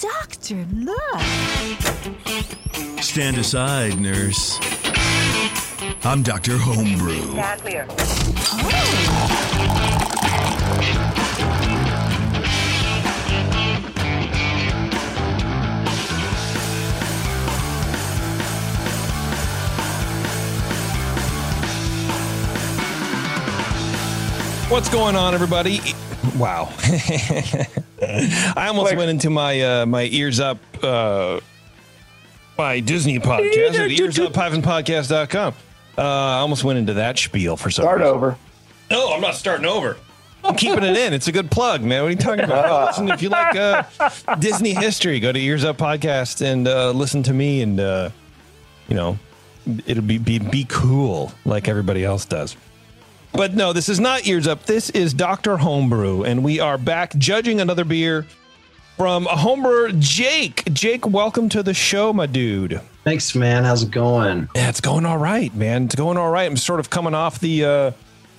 Doctor, look. Stand aside, nurse. I'm Dr. Homebrew. Stand clear. What's going on, everybody? Wow. I almost went into my uh, my ears up uh, my Disney podcast at earsup-podcast.com. Uh, I almost went into that spiel for some Start reason. over. No, I'm not starting over. I'm keeping it in. It's a good plug, man. What are you talking about? listen, if you like uh, Disney history, go to Ears Up Podcast and uh, listen to me, and uh, you know, it'll be, be be cool like everybody else does. But no, this is not Ears Up. This is Doctor Homebrew, and we are back judging another beer from a homebrewer Jake. Jake, welcome to the show, my dude. Thanks, man. How's it going? Yeah, it's going all right, man. It's going all right. I'm sort of coming off the uh,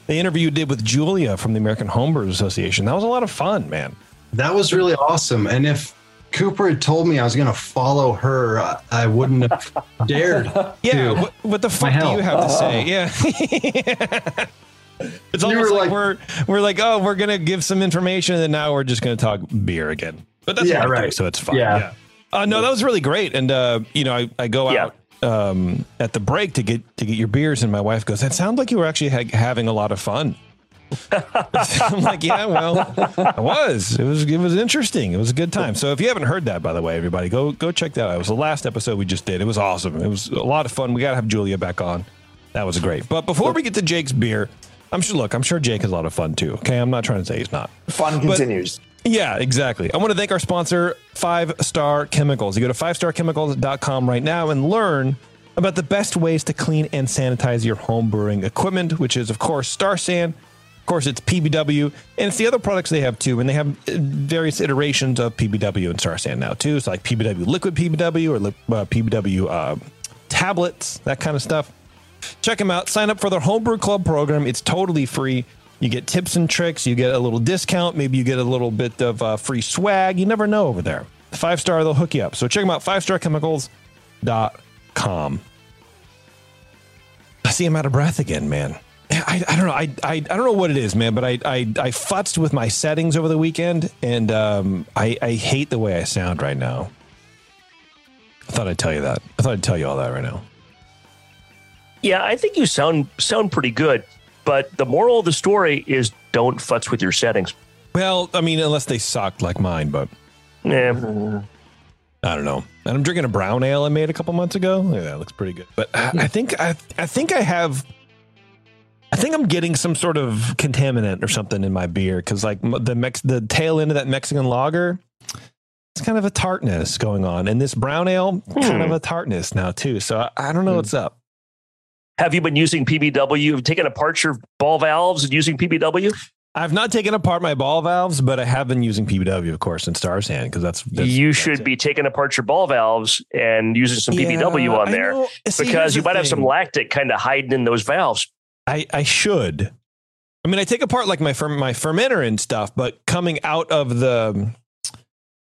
the interview you did with Julia from the American Homebrewers Association. That was a lot of fun, man. That was really awesome. And if Cooper had told me I was going to follow her, I- I wouldn't have dared. Yeah, what, what the fuck do you have to say? Yeah. it's You almost were like, like- we're we're like, oh, we're gonna give some information, and now we're just gonna talk beer again. But that's Yeah, do, right. so it's fine. Yeah. Yeah. Uh, no, that was really great, and uh, you know, I, I go Yeah. out um, at the break to get to get your beers, and my wife goes, "That sounds like you were actually ha- having a lot of fun." I'm like, yeah, well, I was. It was it was interesting. It was a good time. So if you haven't heard that, by the way, everybody, go go check that out. It was the last episode we just did. It was awesome. It was a lot of fun. We got to have Julia back on. That was great. But before we get to Jake's beer, I'm sure. Look, I'm sure Jake has a lot of fun too. Okay, I'm not trying to say he's not. Fun continues. Yeah, exactly. I want to thank our sponsor, Five Star Chemicals. You go to fivestarchemicals.com right now and learn about the best ways to clean and sanitize your home brewing equipment, which is, of course, Star San. Of course, it's PBW, and it's the other products they have too. And they have uh, various iterations of PBW and Star San now too. It's like PBW liquid PBW or uh, PBW uh, tablets, that kind of stuff. Check them out. Sign up for their homebrew club program. It's totally free. You get tips and tricks. You get a little discount. Maybe you get a little bit of uh, free swag. You never know over there. Five star, they'll hook you up. So check them out. Fivestarchemicals.com. I see I'm out of breath again, man. I, I don't know. I, I I don't know what it is, man. But I I I futzed with my settings over the weekend, and um, I I hate the way I sound right now. I thought I'd tell you that. I thought I'd tell you all that right now. Yeah, I think you sound sound pretty good. But the moral of the story is don't futz with your settings. Well, I mean, unless they sucked like mine, but Yeah. I don't know. And I'm drinking a brown ale I made a couple months ago. Yeah, that looks pretty good. But I, I think I I think I have. I think I'm getting some sort of contaminant or something in my beer because like the Mex the tail end of that Mexican lager, it's kind of a tartness going on, and this brown ale kind of hmm. a tartness now too. So I, I don't know hmm. what's up. Have you been using PBW? Have taken apart your ball valves and using PBW? I've not taken apart my ball valves, but I have been using PBW, of course, in Star San because that's, that's you should be taking apart your ball valves and using some PBW on there. See, because you the might have some thing. lactic kind of hiding in those valves. I, I should. I mean, I take apart like my ferm- my fermenter and stuff, but coming out of the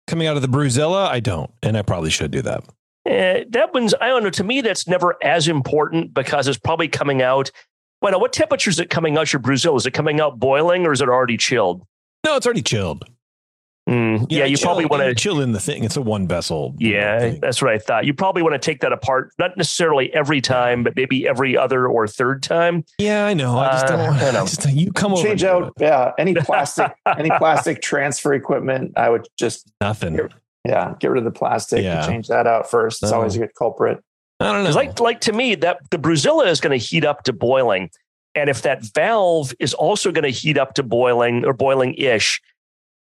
coming out of the Brewzilla, I don't, and I probably should do that. Eh, that one's, I don't know. To me, that's never as important because it's probably coming out. Well, now, what temperature is it coming out your Brewzilla? Is it coming out boiling or is it already chilled? No, it's already chilled. Mm, yeah, you chill- probably want to. chill in the thing. It's a one vessel. Yeah, thing. that's what I thought. You probably want to take that apart, not necessarily every time, but maybe every other or third time. yeah, I know. I just Uh, don't. I I know. just, you come over. Change and do out, yeah, any plastic, any plastic transfer equipment. I would just, it. nothing. Yeah, get rid of the plastic Yeah. and change that out first. It's No. always a good culprit. I don't know. Like like to me, that the Brewzilla is going to heat up to boiling, and if that valve is also going to heat up to boiling or boiling ish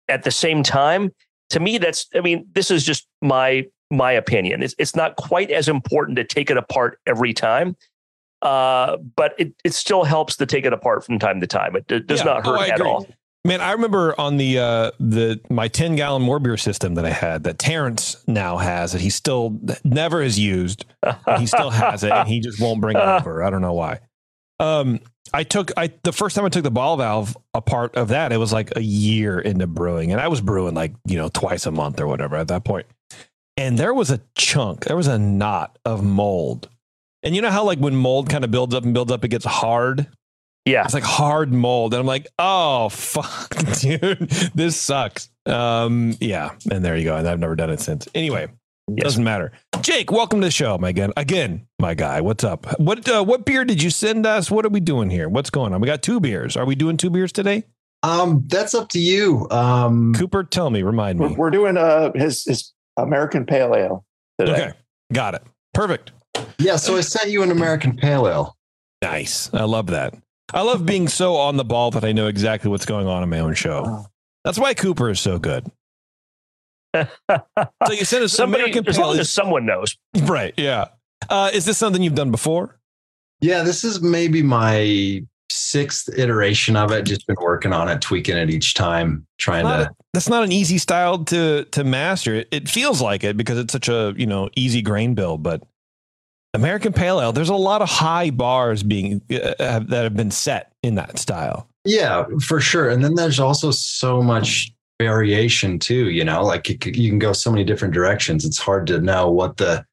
at the same time, to me that's I mean this is just my my opinion. It's it's not quite as important to take it apart every time. Uh, but it, it still helps to take it apart from time to time. It d- does Yeah. not Oh, hurt I at agree. all. Man, I remember on the uh the my 10 gallon more beer system that I had that Terrence now has that he still never has used. He still has it and he just won't bring it over. I don't know why. Um I took I the first time I took the ball valve apart of that, it was like a year into brewing. And I was brewing like, you know, twice a month or whatever at that point. And there was a chunk, there was a knot of mold. And you know how like when mold kind of builds up and builds up, it gets hard? Yeah. It's like hard mold. And I'm like, oh fuck, dude, this sucks. Um, yeah. And there you go. And I've never done it since. Anyway, Yes. doesn't matter. Jake, welcome to the show, my again. Again, my guy. What's up? What uh, what beer did you send us? What are we doing here? What's going on? We got two beers. Are we doing two beers today? Um, that's up to you. Um, Cooper, tell me, remind We're, me. we're doing uh his his American Pale Ale today. Okay. Got it. Perfect. yeah. So I sent you an American Pale Ale. Nice. I love that. I love being so on the ball that I know exactly what's going on in my own show. That's why Cooper is so good. So you sent us Somebody, American as long as someone knows. Right. Yeah. Uh, is this something you've done before? Yeah, this is maybe my sixth iteration of it. Just been working on it, tweaking it each time, trying Not to. that's not an easy style to to master. It, it feels like it because it's such a you know easy grain build, but American Pale Ale, there's a lot of high bars being uh, that have been set in that style. Yeah, for sure. And then there's also so much variation too. You know, like you, you can go so many different directions. It's hard to know what the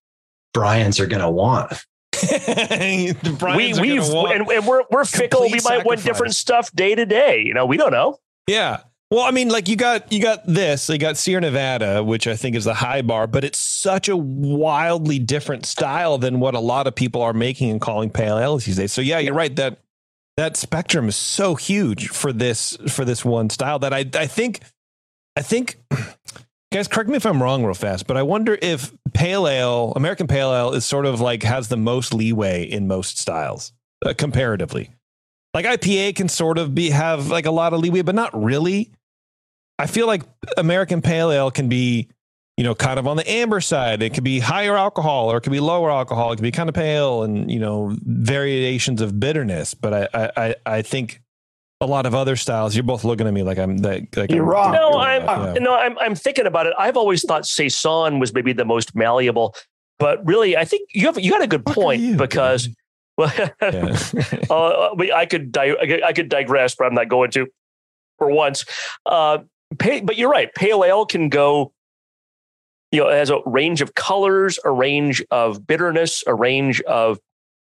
Bryans are going to want. the we Bryans are we've gonna want- and, and we're we're fickle. We complete might want different stuff day to day. You know, we don't know. Yeah. Well, I mean, like you got you got this, you got Sierra Nevada, which I think is the high bar, but it's such a wildly different style than what a lot of people are making and calling pale ales these days. So yeah, you're right that that spectrum is so huge for this for this one style that I I think I think guys correct me if I'm wrong real fast, but I wonder if pale ale, American pale ale is sort of like has the most leeway in most styles uh, comparatively like IPA can sort of be have like a lot of leeway, but not really. I feel like American Pale Ale can be, you know, kind of on the amber side. It could be higher alcohol or it could be lower alcohol. It could be kind of pale and you know variations of bitterness. But I I I, I think a lot of other styles. You're both looking at me like I'm that. Like You're I'm- wrong. No, I'm no, I'm I'm thinking about it. I've always thought saison was maybe the most malleable, but really, I think you have you got a good Fuck are point you, because well, Yeah. uh, I could di- I could- I could digress, but I'm not going to for once. Uh, pa- but you're right. Pale ale can go. You know, it has a range of colors, a range of bitterness, a range of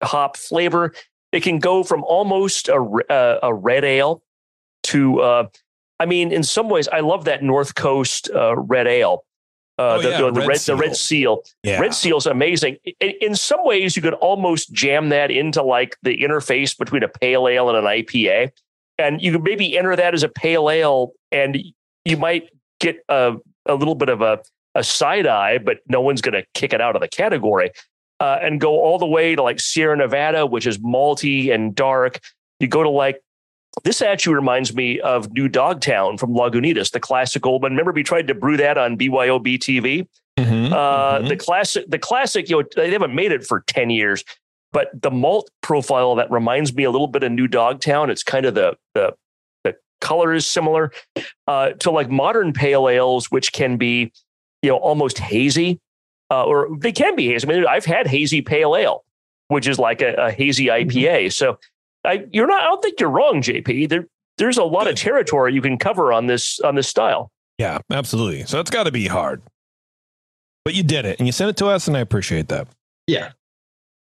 hop flavor. It can go from almost a uh, a red ale to. Uh, I mean, in some ways, I love that North Coast uh, red ale. Uh, Oh, the, yeah, the, the Red red, the red seal. yeah. Red Seal's amazing. In, in some ways, you could almost jam that into like the interface between a pale ale and an IPA. And you could maybe enter that as a pale ale, and you might get a, a little bit of a, a side eye, but no one's going to kick it out of the category. Uh, and go all the way to like Sierra Nevada, which is malty and dark. You go to like this actually reminds me of New Dogtown from Lagunitas, the classic old one. Remember, we tried to brew that on BYOB TV. Mhm, Uh, mhm. The classic, the classic, you know, they haven't made it for ten years, but the malt profile that reminds me a little bit of New Dogtown. It's kind of the the color is similar uh, to like modern pale ales, which can be, you know, almost hazy, uh, or they can be hazy. I mean, I've had hazy pale ale, which is like a, a hazy IPA. So, I, you're not. I don't think you're wrong, JP. There, there's a lot of territory you can cover on this on this style. Yeah, absolutely. So it's got to be hard. But you did it and you sent it to us, and I appreciate that. Yeah.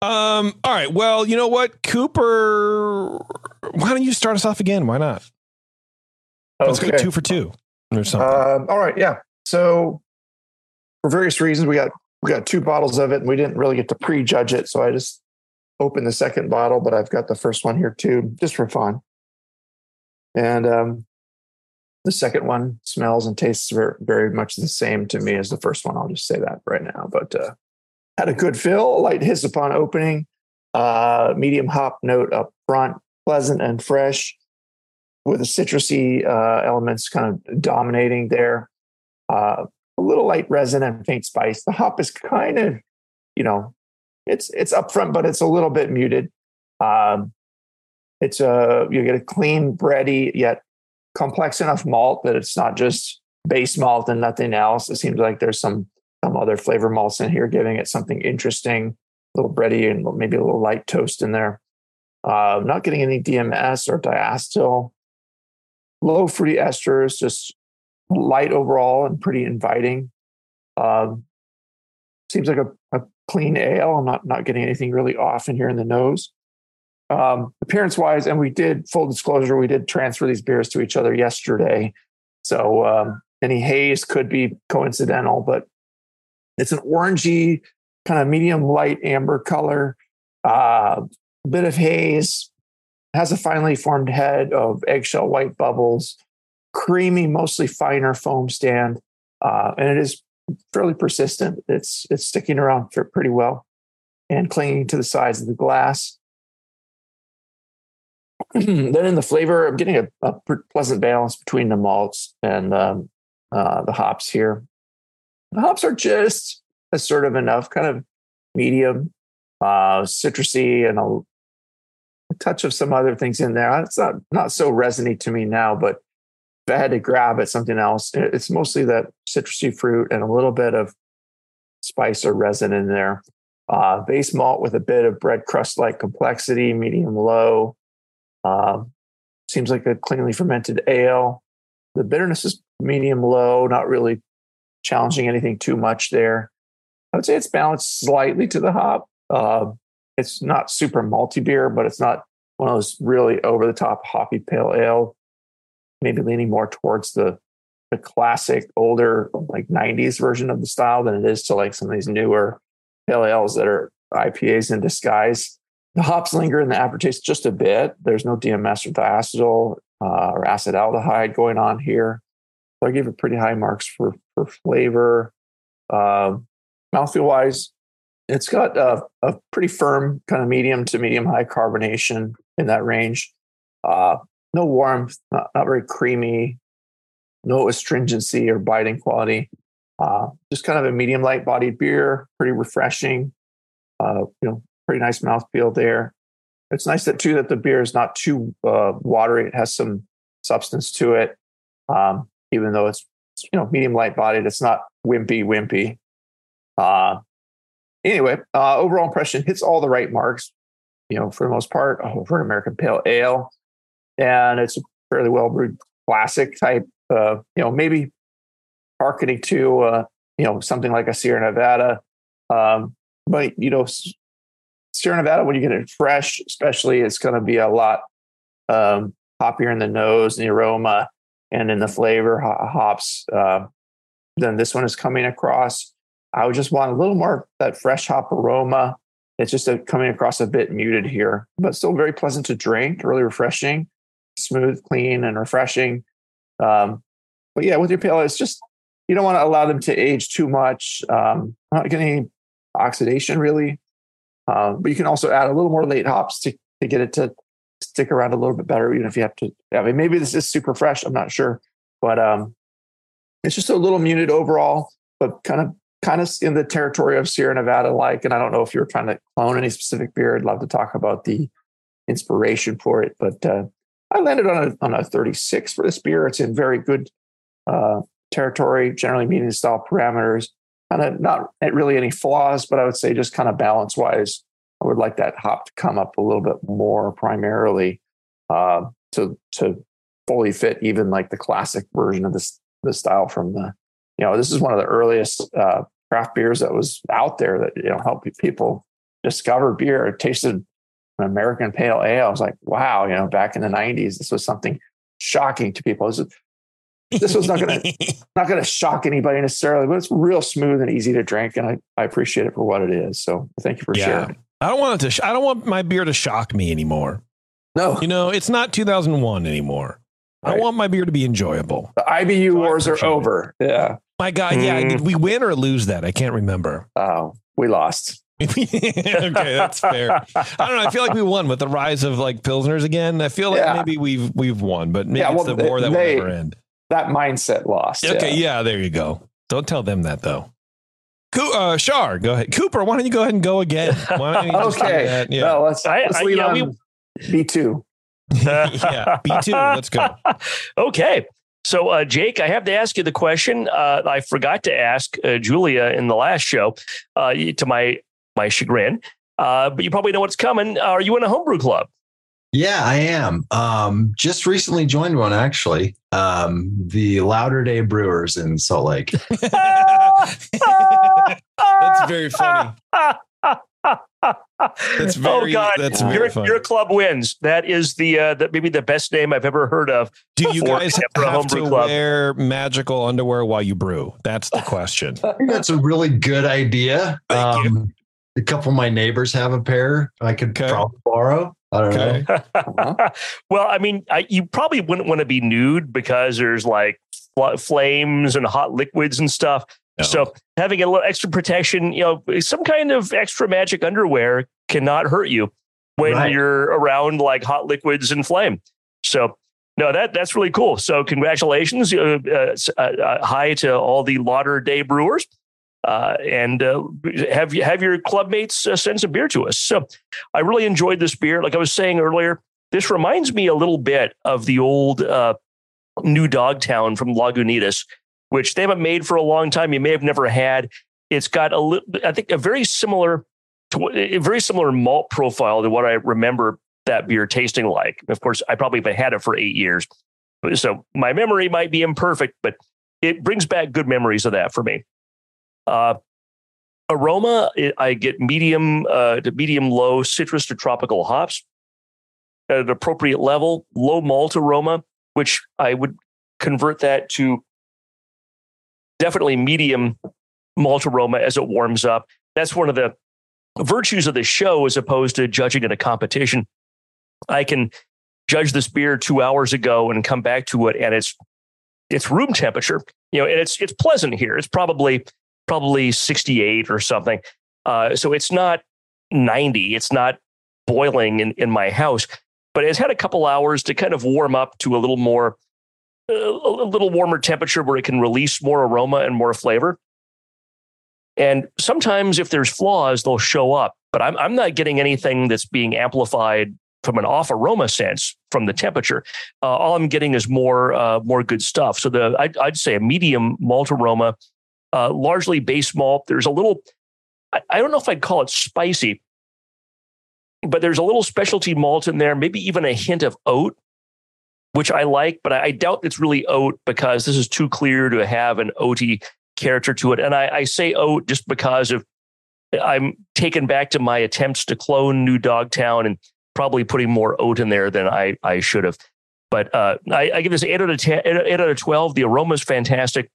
Um, all right. Well, you know what, Cooper, why don't you start us off again? Why not? Let's go two for two. or something. Um, all right, yeah. So for various reasons, we got we got two bottles of it, and we didn't really get to prejudge it. So I just opened the second bottle, but I've got the first one here too, just for fun. And um, the second one smells and tastes very, very much the same to me as the first one. I'll just say that right now. But uh, had a good fill, light hiss upon opening, uh, medium hop note up front, pleasant and fresh, with the citrusy uh, elements kind of dominating there. Uh, a little light resin and faint spice. The hop is kind of, you know, it's it's upfront, but it's a little bit muted. Um, it's a you get a clean, bready yet complex enough malt that it's not just base malt and nothing else. It seems like there's some some other flavor malts in here, giving it something interesting, a little bready and maybe a little light toast in there. Uh, not getting any DMS or diacetyl. Low fruity esters, just light overall and pretty inviting. Um, seems like a, a, clean ale. I'm not not getting anything really off in here in the nose. Um, appearance wise, and we did full disclosure, we did transfer these beers to each other yesterday. So um, any haze could be coincidental, but it's an orangey, kind of medium light amber color, uh, bit of haze, has a finely formed head of eggshell white bubbles, creamy, mostly finer foam stand, uh, and it is fairly persistent. It's it's sticking around for pretty well and clinging to the sides of the glass. then in the flavor, I'm getting a, a, pleasant balance between the malts and um, uh, the hops here. The hops are just assertive enough, kind of medium, uh, citrusy, and a, a, touch of some other things in there. It's not not so resiny to me now, but if I had to grab at something else, it's mostly that citrusy fruit and a little bit of spice or resin in there. Uh, base malt with a bit of bread crust like complexity, medium low. Uh, seems like a cleanly fermented ale. The bitterness is medium low, not really challenging anything too much there. I would say it's balanced slightly to the hop. Uh, it's not super malty beer, but it's not one of those really over the top hoppy pale ale. Maybe leaning more towards the the classic older like 90s version of the style than it is to like some of these newer pale ales that are IPAs in disguise. The hops linger in the aftertaste just a bit. There's no DMS or diacetyl uh, or acetaldehyde going on here. So I give it pretty high marks for for flavor. Uh, mouthfeel wise, it's got a, a, pretty firm kind of medium to medium high carbonation in that range. Uh, no warmth, not, not, very creamy, no astringency or biting quality. Uh, just kind of a medium light bodied beer, pretty refreshing. Uh, you know, pretty nice mouthfeel there. It's nice that too that the beer is not too uh, watery. It has some substance to it, um, even though it's you know medium light bodied. It's not wimpy wimpy. Uh, anyway, uh, overall impression hits all the right marks. You know, for the most part, for an American Pale Ale, and it's a fairly well brewed classic type. Uh, you know, maybe marketing to uh, you know something like a Sierra Nevada, um, but you know, Sierra Nevada when you get it fresh, especially, it's going to be a lot um, hoppier in the nose, and the aroma, and in the flavor hops uh, than this one is coming across. I would just want a little more that fresh hop aroma. It's just a, coming across a bit muted here, but still very pleasant to drink, really refreshing, smooth, clean, and refreshing. Um, but yeah, with your pale, it's just you don't want to allow them to age too much. Um, not getting any oxidation really, um, but you can also add a little more late hops to to get it to stick around a little bit better, even if you have to. I mean, maybe this is super fresh. I'm not sure, but um, it's just a little muted overall, but kind of kind of in the territory of Sierra Nevada like. And I don't know if you're trying to clone any specific beer. I'd love to talk about the inspiration for it. But uh, I landed on a, on a 36 for this beer. It's in very good uh, territory, generally meeting style parameters. Kind of not really any flaws, but I would say just kind of balance wise, I would like that hop to come up a little bit more primarily uh, to to fully fit even like the classic version of this the style from the you know, this is one of the earliest uh, craft beers that was out there that you know helped people discover beer. It tasted an American pale ale. I was like, wow, you know, back in the '90s, this was something shocking to people. This is this was not gonna not gonna shock anybody necessarily, but it's real smooth and easy to drink, and I, I appreciate it for what it is. So thank you for Yeah. sharing. I don't want it to. Sh- I don't want my beer to shock me anymore. No, You know, it's not 2001 anymore. I want my beer to be enjoyable. the IBU So wars are appreciate it. over. Yeah. My God, yeah. Mm. Did we win or lose that? I can't remember. Oh, we lost. okay, that's fair. I don't know. I feel like we won with the rise of like pilsners again. I feel like Yeah. maybe we've we've won, but maybe Yeah, it's well, the war that they- will never end. That mindset lost. Okay, yeah. yeah. there you go. Don't tell them that though. Co- uh, Shar, go ahead. Cooper, why don't you go ahead and go again? Why don't you just do Okay. that? Yeah, No, let's, let's I- lead yeah, we- B two. Yeah. B two. Let's go. okay. So, uh, Jake, I have to ask you the question. Uh, I forgot to ask uh, Julia in the last show, uh, to my my chagrin. Uh, but you probably know what's coming. Are you in a homebrew club? Yeah, I am. Um, just recently joined one actually. Um, the Latter Day Brewers in Salt Lake. That's very funny. That's very. oh God! That's your- very your, your club wins. That is the uh, the, maybe the best name I've ever heard of. Do you guys have to club. wear magical underwear while you brew? That's the question. I think that's a really good idea. Thank you. Um, a couple of my neighbors have a pair I could Okay. probably borrow. I don't Okay. know. Uh-huh. well, I mean, I, you probably wouldn't want to be nude because there's like fl- flames and hot liquids and stuff. No. So having a little extra protection, you know, some kind of extra magic underwear cannot hurt you when Right. you're around like hot liquids and flame. So no, that that's really cool. So congratulations, uh, uh, uh, uh, hi to all the Latter Day Brewers, uh, and uh, have you have your club mates uh, send some beer to us. So I really enjoyed this beer. Like I was saying earlier, this reminds me a little bit of the old uh, New Dogtown from Lagunitas, which they haven't made for a long time. You may have never had. It's got a little, I think, a very similar to a very similar malt profile to what I remember that beer tasting like. Of course, I probably haven't had it for eight years, so my memory might be imperfect, but it brings back good memories of that for me. Uh, aroma, I get medium uh, to medium low citrus to tropical hops at an appropriate level. Low malt aroma, which I would convert that to definitely medium malt aroma as it warms up. That's one of the virtues of the show as opposed to judging in a competition. I can judge this beer two hours ago and come back to it, and it's it's room temperature. You know, and it's it's pleasant here. It's probably probably 68 or something. Uh, so it's not 90. It's not boiling in, in my house, but it's had a couple hours to kind of warm up to a little more, uh, a little warmer temperature where it can release more aroma and more flavor. And sometimes if there's flaws, they'll show up, but I'm, I'm not getting anything that's being amplified from an off aroma sense from the temperature. Uh, all I'm getting is more, uh, more good stuff. So the, I'd, I'd say a medium malt aroma, uh, largely base malt. There's a little, I, I don't know if I'd call it spicy, but there's a little specialty malt in there, maybe even a hint of oat, which I like, but I, doubt it's really oat because this is too clear to have an oaty character to it. And I, I say oat just because of I'm taken back to my attempts to clone New Dogtown and probably putting more oat in there than I, I should have. But uh, I, I give this eight out of 10, eight out of 12. The aroma is fantastic.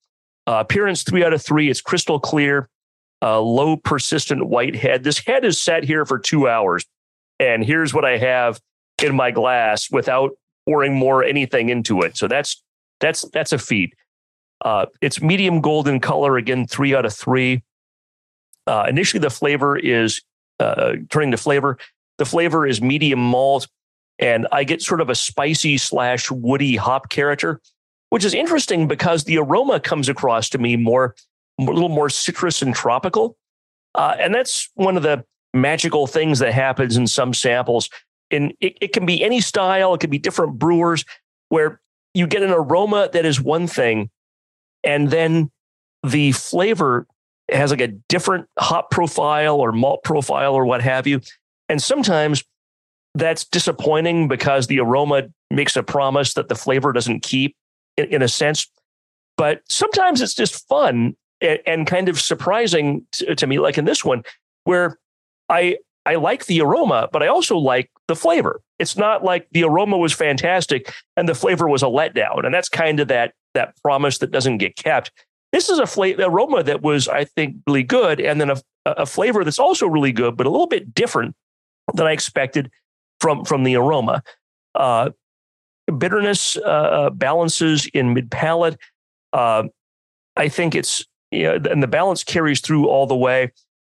Uh, appearance three out of three. It's crystal clear, uh, low persistent white head. This head is sat here for two hours, and here's what I have in my glass without pouring more anything into it. So that's that's that's a feat. Uh, it's medium golden color again, three out of three. Uh, initially, the flavor is uh, turning to flavor. The flavor is medium malt, and I get sort of a spicy slash woody hop character which is interesting because the aroma comes across to me more, a little more citrus and tropical. Uh, and that's one of the magical things that happens in some samples. And it, it can be any style, it can be different brewers where you get an aroma that is one thing, and then the flavor has like a different hop profile or malt profile or what have you. And sometimes that's disappointing because the aroma makes a promise that the flavor doesn't keep in, in a sense. But sometimes it's just fun and, and kind of surprising to, to me, like in this one, where I I like the aroma, but I also like the flavor. It's not like the aroma was fantastic and the flavor was a letdown. And that's kind of that that promise that doesn't get kept. This is a flavor aroma that was, I think, really good, and then a, a flavor that's also really good, but a little bit different than I expected from from the aroma. Uh, bitterness uh, balances in mid palate. Uh, I think it's you know, and the balance carries through all the way.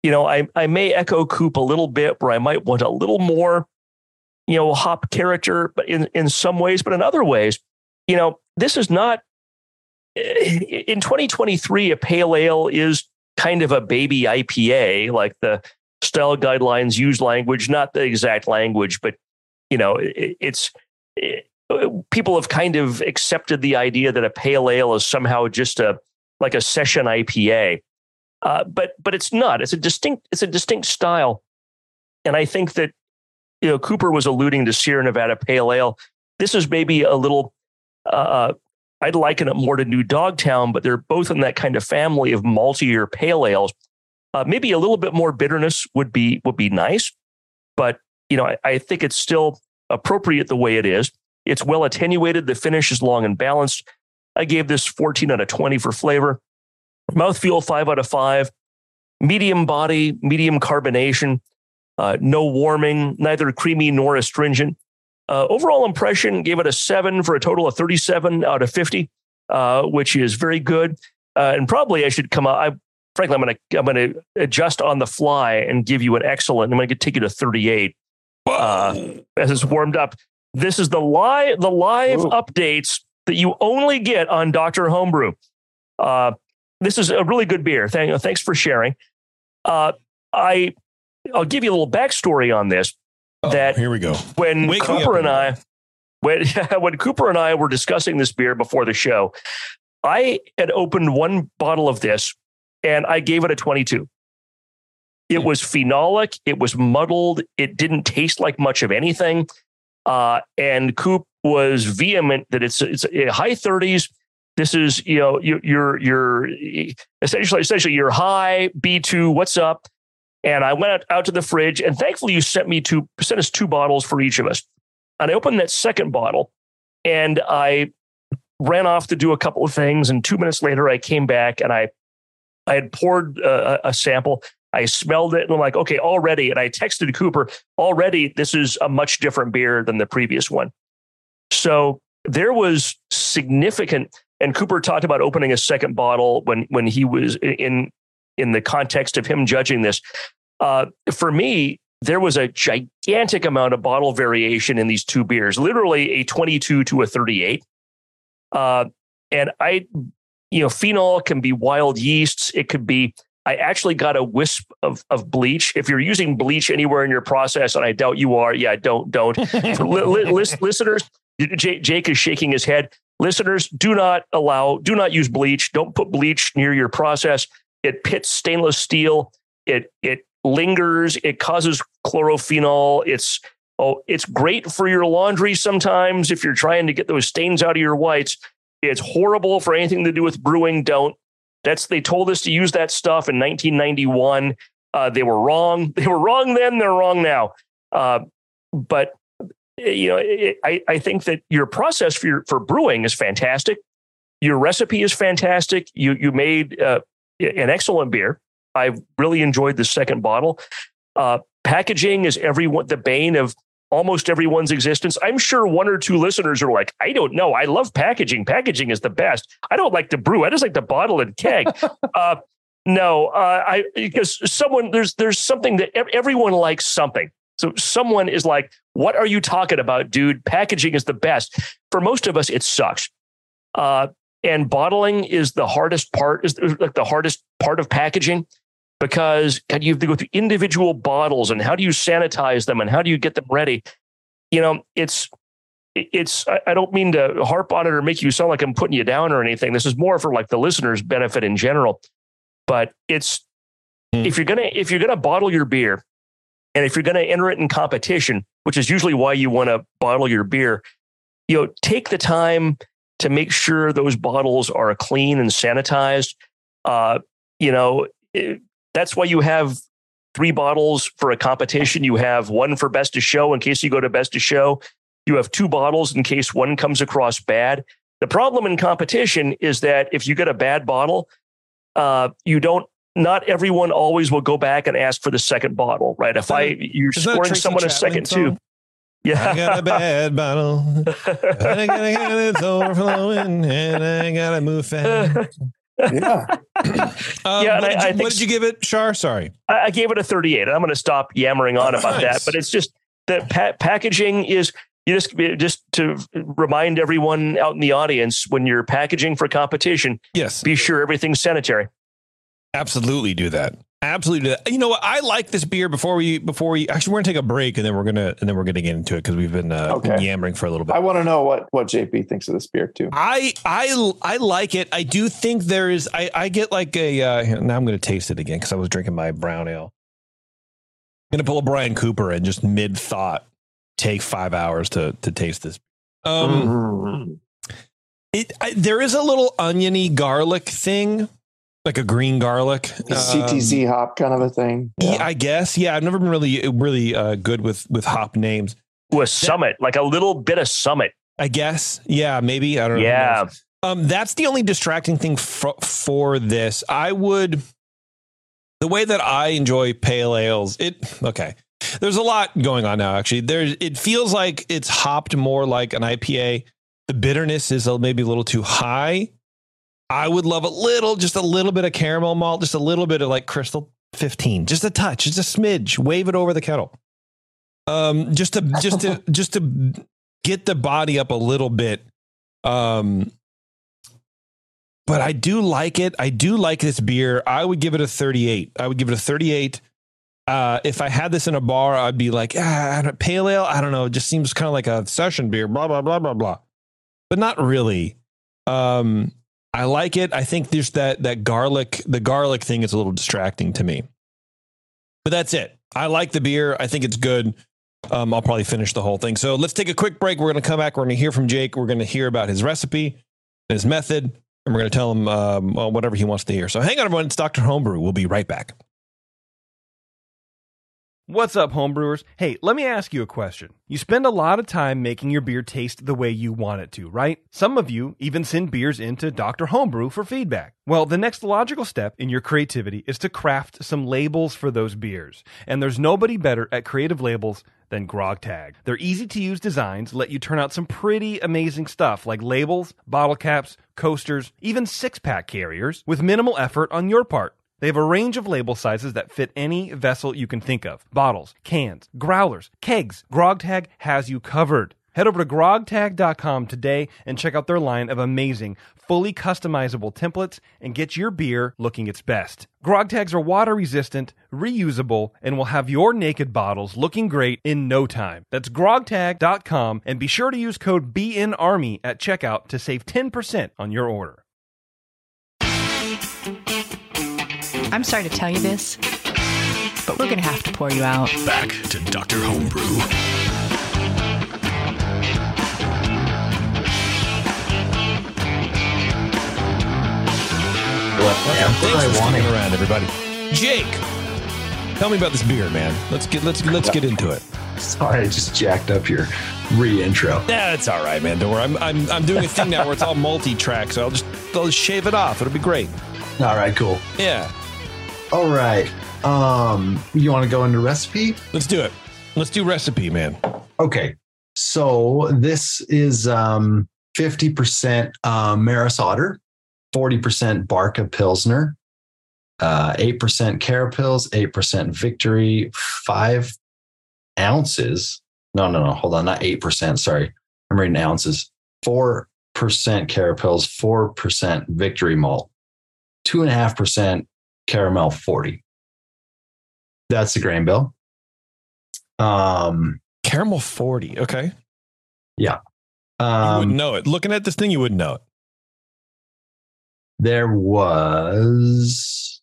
You know, I I may echo Coop a little bit, where I might want a little more, you know, hop character, but in in some ways, but in other ways, you know, this is not eh, in 2023. A pale ale is kind of a baby IPA, like the style guidelines use language, not the exact language, but you know, it, it's it, people have kind of accepted the idea that a pale ale is somehow just a like a session IPA, uh, but but it's not. It's a distinct it's a distinct style, and I think that you know Cooper was alluding to Sierra Nevada Pale Ale. This is maybe a little. Uh, I'd liken it more to New Dogtown, but they're both in that kind of family of maltier pale ales. Uh, maybe a little bit more bitterness would be would be nice, but you know I, I think it's still appropriate the way it is. It's well attenuated. The finish is long and balanced. I gave this 14 out of 20 for flavor. Mouthfeel, five out of five. Medium body, medium carbonation, uh, no warming, neither creamy nor astringent. Uh, overall impression gave it a seven for a total of 37 out of 50, uh, which is very good. Uh, and probably I should come out. I, frankly, I'm going to I'm going to adjust on the fly and give you an excellent. I'm going to take you to 38 uh, as it's warmed up. This is the live the live Ooh. updates that you only get on Doctor Homebrew. Uh, this is a really good beer. Thank, thanks for sharing. Uh, I I'll give you a little backstory on this. Oh, that here we go. When Wake Cooper and I when when Cooper and I were discussing this beer before the show, I had opened one bottle of this and I gave it a 22. It was phenolic, it was muddled, it didn't taste like much of anything. Uh, and Coop was vehement that it's it's high 30s. This is you know you, you're you're essentially essentially you're high B2. What's up? And I went out, out to the fridge, and thankfully you sent me two sent us two bottles for each of us. And I opened that second bottle, and I ran off to do a couple of things. And two minutes later, I came back and I I had poured uh, a sample. I smelled it and I'm like, okay, already. And I texted Cooper, already, this is a much different beer than the previous one. So there was significant, and Cooper talked about opening a second bottle when when he was in in the context of him judging this. Uh, for me, there was a gigantic amount of bottle variation in these two beers, literally a 22 to a 38. Uh, and I, you know, phenol can be wild yeasts. It could be I actually got a wisp of, of bleach. If you're using bleach anywhere in your process, and I doubt you are, yeah, don't don't. li- li- listeners, J- Jake is shaking his head. Listeners, do not allow, do not use bleach. Don't put bleach near your process. It pits stainless steel. It it lingers. It causes chlorophenol. It's oh, it's great for your laundry sometimes if you're trying to get those stains out of your whites. It's horrible for anything to do with brewing. Don't that's they told us to use that stuff in 1991. Uh, they were wrong. They were wrong then. They're wrong now. Uh, but you know, it, I I think that your process for your, for brewing is fantastic. Your recipe is fantastic. You you made uh, an excellent beer. I really enjoyed the second bottle. Uh, packaging is everyone the bane of almost everyone's existence. I'm sure one or two listeners are like, I don't know. I love packaging. Packaging is the best. I don't like to brew. I just like to bottle and keg. uh, no, uh, I because someone there's there's something that everyone likes something. So someone is like, "What are you talking about, dude? Packaging is the best." For most of us, it sucks. Uh, and bottling is the hardest part. Is like the hardest part of packaging because God, you have to go through individual bottles and how do you sanitize them and how do you get them ready? You know, it's it's I don't mean to harp on it or make you sound like I'm putting you down or anything. This is more for like the listeners' benefit in general. But it's mm. if you're gonna if you're gonna bottle your beer and if you're gonna enter it in competition, which is usually why you want to bottle your beer, you know, take the time to make sure those bottles are clean and sanitized. Uh, you know, it, that's why you have three bottles for a competition. You have one for best of show in case you go to best of show. You have two bottles in case one comes across bad. The problem in competition is that if you get a bad bottle, uh, you don't. Not everyone always will go back and ask for the second bottle, right? If I you're Is that a scoring Tracy someone a second song? too, yeah, I got a bad bottle. I gotta get it's overflowing, and I gotta move fast. Yeah. Um, Yeah, what, I- did I you, think what did you give it, Shar? Sorry. I, I gave it a 38. I'm going to stop yammering on about Nice. that, but it's just that pa- packaging is you just just to remind everyone out in the audience when you're packaging for competition, Yes, be sure everything's sanitary. Absolutely do that. Absolutely do that. You know what? I like this beer. Before we before we actually we're gonna take a break and then we're gonna and then we're gonna get into it because we've been, uh, been Okay. yammering for a little bit. I want to know what what JP thinks of this beer too. I I I like it. I do think there is. I I get like a. Uh, now I'm going to taste it again because I was drinking my brown ale. I'm going to pull a Brian Cooper and just mid thought take five hours to to taste this. Um, Mhm. it I, there is a little oniony garlic thing, like a green garlic. The CTZ hop kind of a thing. Um, yeah, I guess. Yeah, I've never been really really uh, good with with hop names. With summit, like a little bit of summit. I guess. Yeah, maybe. I don't know. Yeah. Um, that's the only distracting thing for, for this. I would, the way that I enjoy pale ales, it, okay. There's a lot going on now, actually. There's, it feels like it's hopped more like an IPA. The bitterness is maybe a little too high. I would love a little, just a little bit of caramel malt, just a little bit of like crystal 15, just a touch, just a smidge, wave it over the kettle. Um, just to, just to, just to get the body up a little bit. Um, but I do like it. I do like this beer. I would give it a 38. I would give it a 38. Uh, if I had this in a bar, I'd be like, ah, pale ale. I don't know. It just seems kind of like a session beer. Blah blah blah blah blah. But not really. Um, I like it. I think there's that that garlic. The garlic thing is a little distracting to me. But that's it. I like the beer. I think it's good. Um, I'll probably finish the whole thing. So let's take a quick break. We're going to come back. We're going to hear from Jake. We're going to hear about his recipe, his method, and we're going to tell him um, well, whatever he wants to hear. So hang on, everyone. It's Dr. Homebrew. We'll be right back. What's up, homebrewers? Hey, let me ask you a question. You spend a lot of time making your beer taste the way you want it to, right? Some of you even send beers into Dr. Homebrew for feedback. Well, the next logical step in your creativity is to craft some labels for those beers. And there's nobody better at creative labels than GrogTag. Their easy to use designs let you turn out some pretty amazing stuff like labels, bottle caps, coasters, even six pack carriers with minimal effort on your part. They have a range of label sizes that fit any vessel you can think of bottles, cans, growlers, kegs. GrogTag has you covered. Head over to grogtag.com today and check out their line of amazing, fully customizable templates and get your beer looking its best. Grog tags are water resistant, reusable, and will have your naked bottles looking great in no time. That's grogtag.com and be sure to use code BNARMY at checkout to save 10% on your order. I'm sorry to tell you this, but we're going to have to pour you out. Back to Dr. Homebrew. Thanks for sticking around, everybody. Jake, tell me about this beer, man. Let's get let's let's get into it. Sorry, I just jacked up your re-intro. Yeah, it's all right, man. Don't worry. I'm I'm I'm doing a thing now where it's all multi-track, so I'll just I'll just shave it off. It'll be great. All right, cool. Yeah, All right. Um, you want to go into recipe? let's do it. Let's do recipe, man. Okay. So this is um 50% uh, Maris Otter, 40% Barke Pilsner, uh, 8% Carapils, 8% Victory, five ounces. No, no, no. Hold on. Not 8%. Sorry. I'm reading ounces. 4% Carapils, 4% Victory Malt, 2.5% Caramel 40. That's the grain bill. Um, Caramel 40. Okay. Yeah. You um, wouldn't know it. Looking at this thing, you wouldn't know it. there was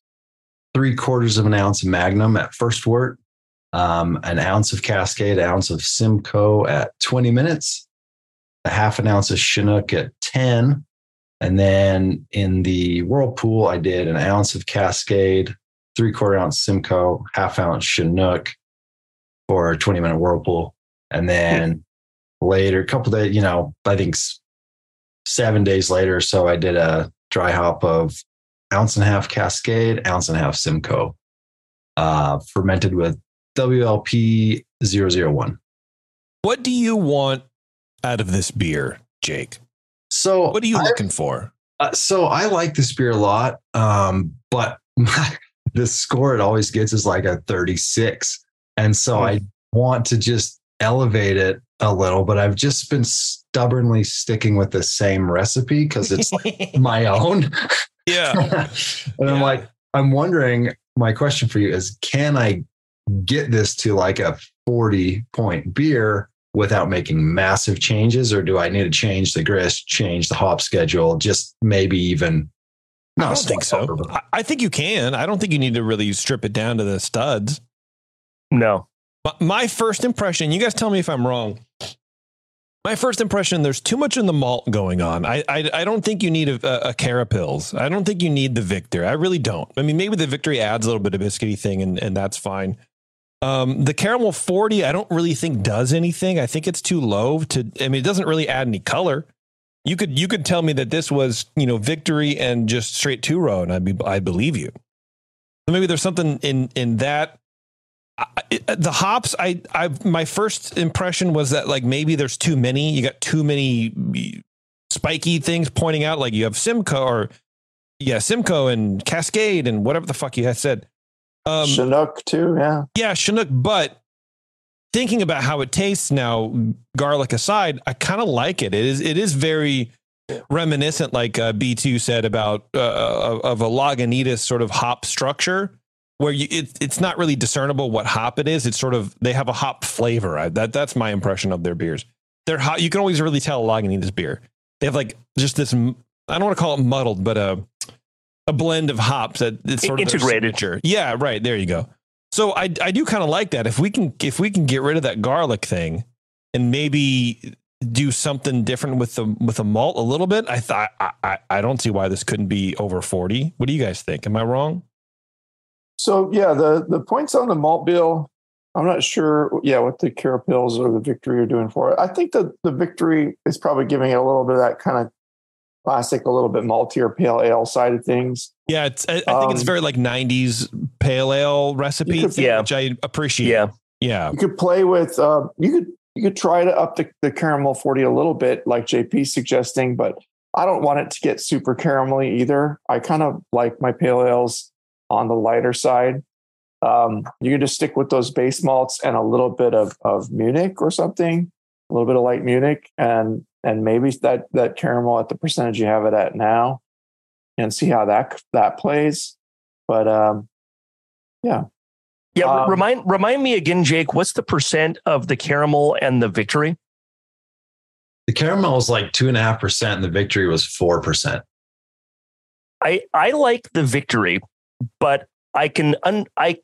three quarters of an ounce of Magnum at first wort, um, an ounce of Cascade, an ounce of Simcoe at 20 minutes, a half an ounce of Chinook at 10. And then in the Whirlpool, I did an ounce of Cascade, three quarter ounce Simcoe, half ounce Chinook for a 20 minute Whirlpool. And then later, a couple days, you know, I think seven days later, so I did a dry hop of ounce and a half Cascade, ounce and a half Simcoe, uh, fermented with WLP 001. What do you want out of this beer, Jake? So What are you I- looking for? Uh, so I like this beer a lot, um, but the score it always gets is like a 36. And so I want to just elevate it a little, but I've just been stubbornly sticking with the same recipe because it's like my own. Yeah. and I'm like, I'm wondering, my question for you is can I get this to like a 40 point beer without making massive changes, or do I need to change the grist, change the hop schedule, just maybe even? I don't think so. I, I think you can. I don't think you need to really strip it down to the studs. No. My, my first impression, you guys tell me if I'm wrong. My first impression, there's too much in the malt going on. I I, I don't think you need a, a, a Carapils. I don't think you need the Victor. I really don't. I mean, maybe the Victory adds a little bit of biscuity thing, and, and that's fine. Um, the Caramel 40, I don't really think does anything. I think it's too low to. I mean, it doesn't really add any color. You could you could tell me that this was you know Victory and just straight two row, and I'd be I believe you. So maybe there's something in in that I, it- the hops i i my first impression was that like maybe there's too many you got too many spiky things pointing out like you have simcoe or yeah simcoe and cascade and whatever the fuck you had said um Chinook too, yeah. yeah chinook but thinking about how it tastes now garlic aside i kind of like it. It is it is very reminiscent like uh, b2 said about uh, of a lagunitas sort of hop structure where you it, it's not really discernible what hop it is. It's sort of they have a hop flavor. I, that that's my impression of their beers. They're hot you can always really tell a lagunitas beer. They have like just this I don't want to call it muddled but a a blend of hops that it's sort of their Integrated. yeah right there you go so I I do kind of like that. If we can if we can get rid of that garlic thing and maybe do something different with the with the malt a little bit, I thought I, I I don't see why this couldn't be over 40. What do you guys think? Am I wrong? So yeah, the the points on the malt bill, I'm not sure. Yeah, what the Carapils or the Victory are doing for it. I think that the Victory is probably giving it a little bit of that kind of classic, a little bit maltier pale ale side of things. Yeah, it's I, I think it's Um, very like 90s pale ale recipe, could- thing, Yeah. which I appreciate. Yeah. Yeah. You could play with. Uh, you could you could try to up the, the caramel 40 a little bit, like JP suggesting, but I don't want it to get super caramelly either. I kind of like my pale ales on the lighter side. Um, you can just stick with those base malts and a little bit of, of Munich or something, a little bit of light Munich, and and maybe that that caramel at the percentage you have it at now, and see how that that plays. But um, yeah, Yeah. Um, remind remind me again, Jake. What's the percent of the caramel and the victory? The caramel was like two and a half percent, and the victory was four percent. I I like the victory, but I can un, I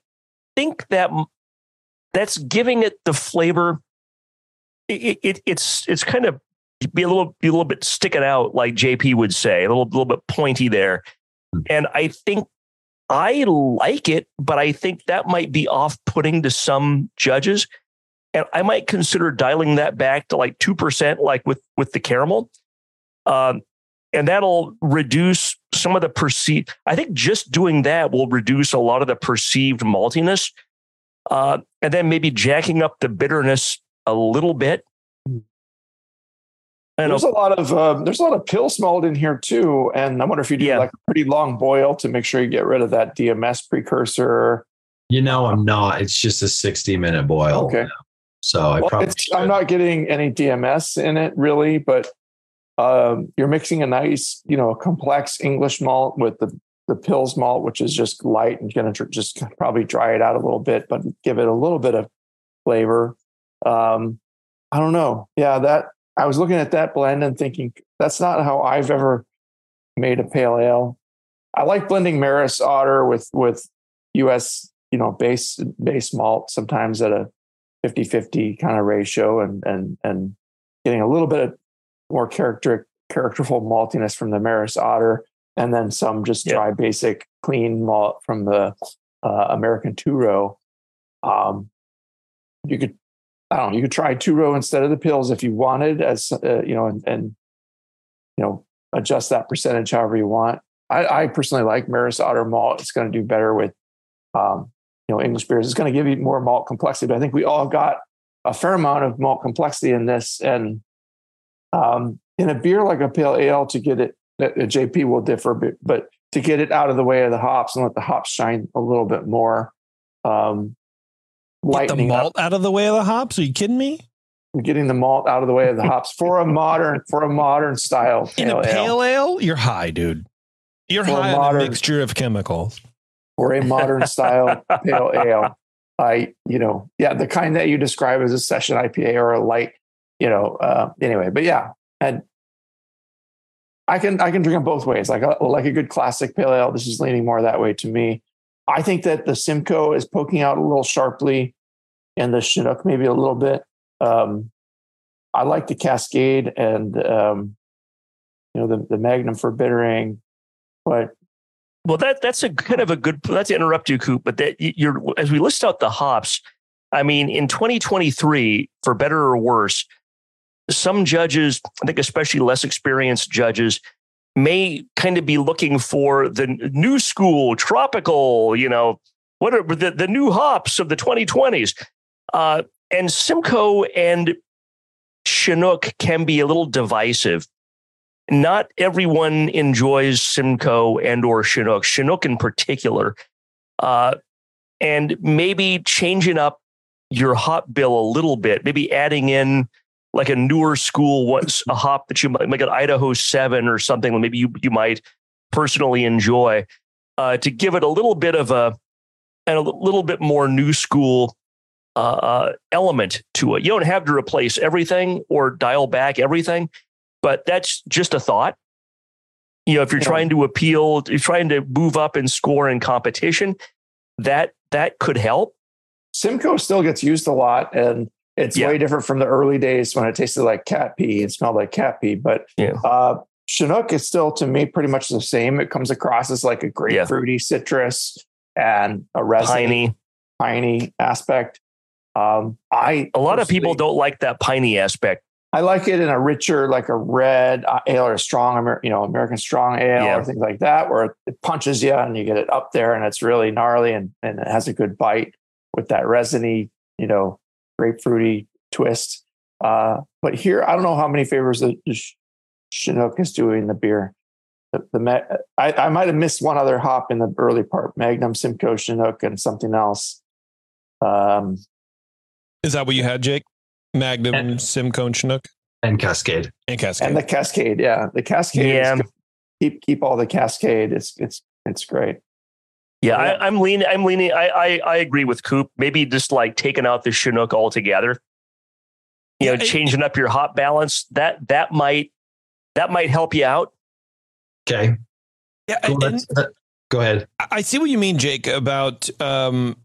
think that that's giving it the flavor. It, it it's it's kind of be a little be a little bit sticking out, like JP would say, a little little bit pointy there, and I think I like it, but I think that might be off putting to some judges, and I might consider dialing that back to like two percent, like with with the caramel. Um, and that'll reduce some of the perceived. I think just doing that will reduce a lot of the perceived maltiness, uh, and then maybe jacking up the bitterness a little bit. I there's know. a lot of uh, there's a lot of Pils malt in here too, and I wonder if you do Yeah. like a pretty long boil to make sure you get rid of that DMS precursor. You know, I'm not. It's just a 60 minute boil. Okay. So I Well, probably. it's, I'm not getting any DMS in it really, but um, you're mixing a nice, you know, complex English malt with the the Pils malt, which is just light and going to just probably dry it out a little bit, but give it a little bit of flavor. Um, I don't know. Yeah, that I was looking at that blend and thinking that's not how I've ever made a pale ale. I like blending Maris Otter with with US, you know, base base malt sometimes at a 50-50 kind of ratio and and and getting a little bit of more character characterful maltiness from the Maris Otter and then some just Yeah. dry basic clean malt from the uh, American two row. Um, you could I don't know, you could try two row instead of the Pils if you wanted as uh, you know and, and you know, adjust that percentage however you want. I, I personally like Maris Otter malt. It's going to do better with, um, you know, English beers. It's going to give you more malt complexity. But I think we all got a fair amount of malt complexity in this. And um, in a beer like a pale ale, to get it, a JP will differ, but, but to get it out of the way of the hops and let the hops shine a little bit more. Um, Get the malt up. out of the way of the hops? Are you kidding me? I'm getting the malt out of the way of the hops for a modern for a modern style in a pale ale. ale. You're high, dude. You're for high modern, on a mixture of chemicals. For a modern style pale ale, I you know yeah the kind that you describe as a session IPA or a light you know uh, anyway but yeah and I can I can drink them both ways like a, like a good classic pale ale. This is leaning more that way to me. I think that the Simcoe is poking out a little sharply, and the Chinook maybe a little bit. Um, I like the Cascade and um, you know the the Magnum for bittering, but well, that that's a kind of a good. Not to interrupt you, Coop, but that you're as we list out the hops. I mean, in 2023, for better or worse, some judges, I think especially less experienced judges, may kind of be looking for the new school tropical, you know, what are the, the new hops of the 2020s. Uh, and Simcoe and Chinook can be a little divisive. Not everyone enjoys Simcoe and or Chinook, Chinook in particular. Uh, and maybe changing up your hop bill a little bit, maybe adding in like a newer school, what's a hop that you might like an Idaho seven or something maybe you you might personally enjoy, uh, to give it a little bit of a and a little bit more new school uh, uh, element to it. You don't have to replace everything or dial back everything, but that's just a thought. You know, if you're trying to appeal, you're trying to move up and score in competition, that that could help. Simcoe still gets used a lot, and it's yeah. way different from the early days when it tasted like cat pee and smelled like cat pee. But yeah. uh, Chinook is still to me pretty much the same. It comes across as like a grapefruity yeah. citrus and a resiny, piney, piney aspect. Um, I a lot of people don't like that piney aspect. I like it in a richer, like a red uh, ale or a strong, you know, American strong ale yeah. or things like that, where it punches you and you get it up there and it's really gnarly and, and it has a good bite with that resiny, you know, grapefruity twist. Uh, but here, I don't know how many favors the Chinook is doing the beer. The, the I, I might have missed one other hop in the early part: Magnum, Simcoe, Chinook, and something else. Um, is that what you had, Jake? Magnum, and, Simcoe, and Chinook, and Cascade, and Cascade, and the Cascade. Yeah, the Cascade. Yeah. keep keep all the Cascade. It's it's it's great. Yeah, I, am leaning. I'm leaning. I, I, I agree with Coop. Maybe just like taking out the Chinook altogether. You know, changing up your hop balance. That that might that might help you out. Okay. Yeah. And, go ahead. I see what you mean, Jake. About um,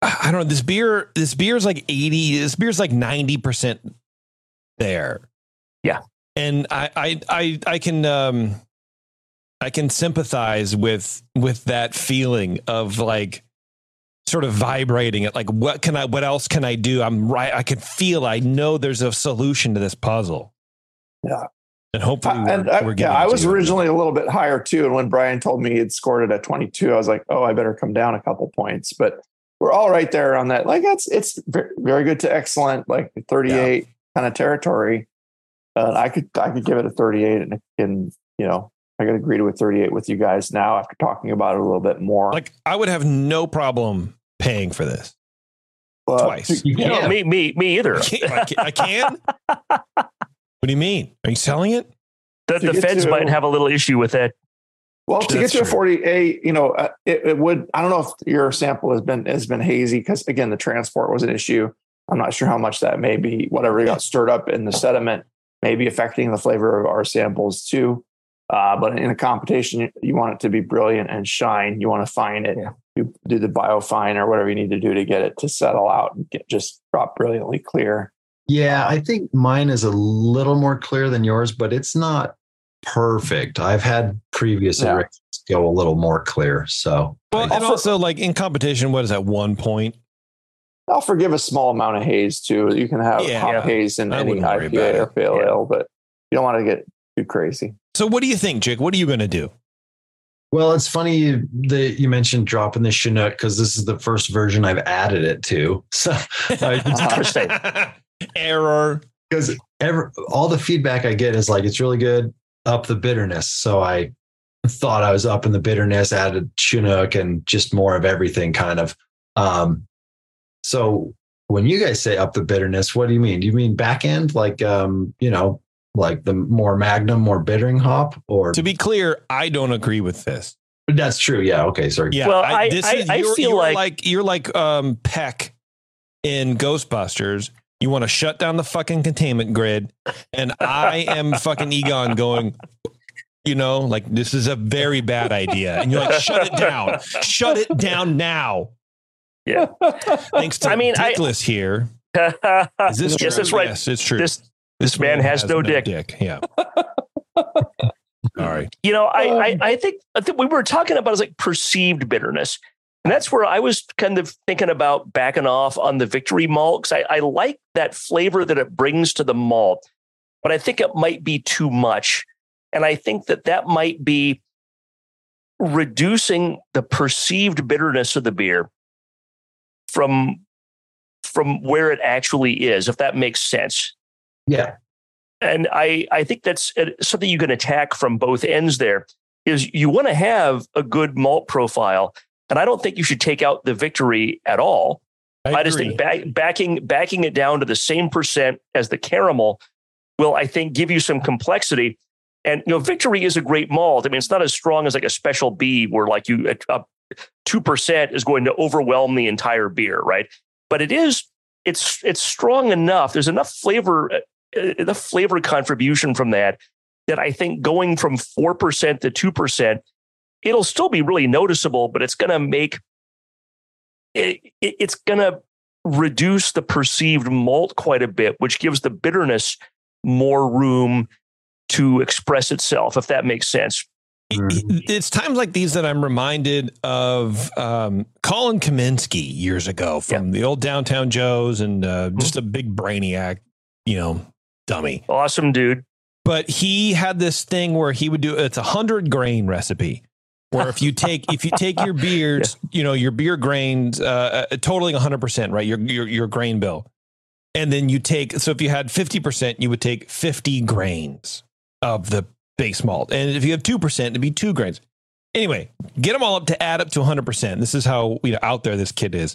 I don't know. This beer. This beer is like eighty. This beer is like ninety percent there. Yeah. And I I I I can um I can sympathize with with that feeling of like sort of vibrating it like what can I what else can I do? I'm right I can feel I know there's a solution to this puzzle. Yeah. And hopefully we're, and I, we're yeah, I was originally a little bit higher too. And when Brian told me he'd scored it at 22, I was like, oh, I better come down a couple points. But we're all right there on that. Like that's it's very good to excellent, like 38 yeah. kind of territory. Uh, I could I could give it a 38 and, and you know I could agree to a 38 with you guys now after talking about it a little bit more. Like I would have no problem paying for this. Twice. You, know, me, me, me either. I can. I can. What do you mean? Are you selling it? The, the feds to, might have a little issue with that. Well, to That's get to true. a 48, you know, uh, it, it, would. I don't know if your sample has been has been hazy because again, the transport was an issue. I'm not sure how much that may be. Whatever got stirred up in the sediment may be affecting the flavor of our samples too. Uh, but in a competition, you want it to be brilliant and shine. You want to fine it. Yeah. You do the biofine or whatever you need to do to get it to settle out and get just drop brilliantly clear. Yeah, I think mine is a little more clear than yours, but it's not perfect. I've had previous yeah. go a little more clear. So, well, and also like in competition, what is that one point? I'll forgive a small amount of haze too. You can have yeah, hot yeah. haze in I any IPA or pale ale, but you don't want to get too crazy. So what do you think, Jake? What are you going to do? Well, it's funny that you mentioned dropping the Chinook because this is the first version I've added it to. So, Interesting. Error. because all the feedback I get is like it's really good, up the bitterness. So I thought I was up in the bitterness, added Chinook and just more of everything, kind of. Um, so when you guys say up the bitterness, what do you mean? Do you mean back end, like um, you know, like the more Magnum, more bittering hop, or To be clear, I don't agree with this. that's true? Yeah. Okay. Sorry. Yeah, Well, I- I- I you're, feel you're like- you're like um, Peck in Ghostbusters. You want to shut down the fucking containment grid, and I am fucking Egon going. You know, like this is a very bad idea, and you're like, shut it down, shut it down now. Yeah. Thanks to I mean, I- Dickless here. yes, Is this true? that's right. Yes, it's true. This this man has no dick. dick. Yeah. All right. You know, I, Um, I I think I think we were talking about is like perceived bitterness, and that's where I was kind of thinking about backing off on the victory malt because I, I like that flavor that it brings to the malt, but I think it might be too much, and I think that that might be reducing the perceived bitterness of the beer from from where it actually is, if that makes sense Yeah. and I I think that's uh, something you can attack from both ends. There is you want to have a good malt profile, and I don't think you should take out the victory at all. I, just think back, backing backing it down to the same percent as the caramel will I think give you some complexity. And you know, victory is a great malt. I mean, it's not as strong as like a special B, where like you two percent is going to overwhelm the entire beer, right? But it is it's it's strong enough. There's enough flavor uh, the flavor contribution from that that I think going from 4% to 2%, it'll still be really noticeable, but it's going to make it, it- it's going to reduce the perceived malt quite a bit, which gives the bitterness more room to express itself, if that makes sense. It's times like these that I'm reminded of um, Colin Kaminski years ago from the old Downtown Joes and uh, just a big brainiac, you know, dummy. Awesome, dude. But he had this thing where he would do it's a hundred grain recipe. Where if you take if you take your beers, you know your beer grains, uh, uh, totaling 100 percent, right? Your, your your grain bill, and then you take so if you had 50 percent, you would take 50 grains of the base malt, and if you have two percent, it'd be two grains. Anyway, get them all up to add up to 100 percent. This is how you know out there this kid is,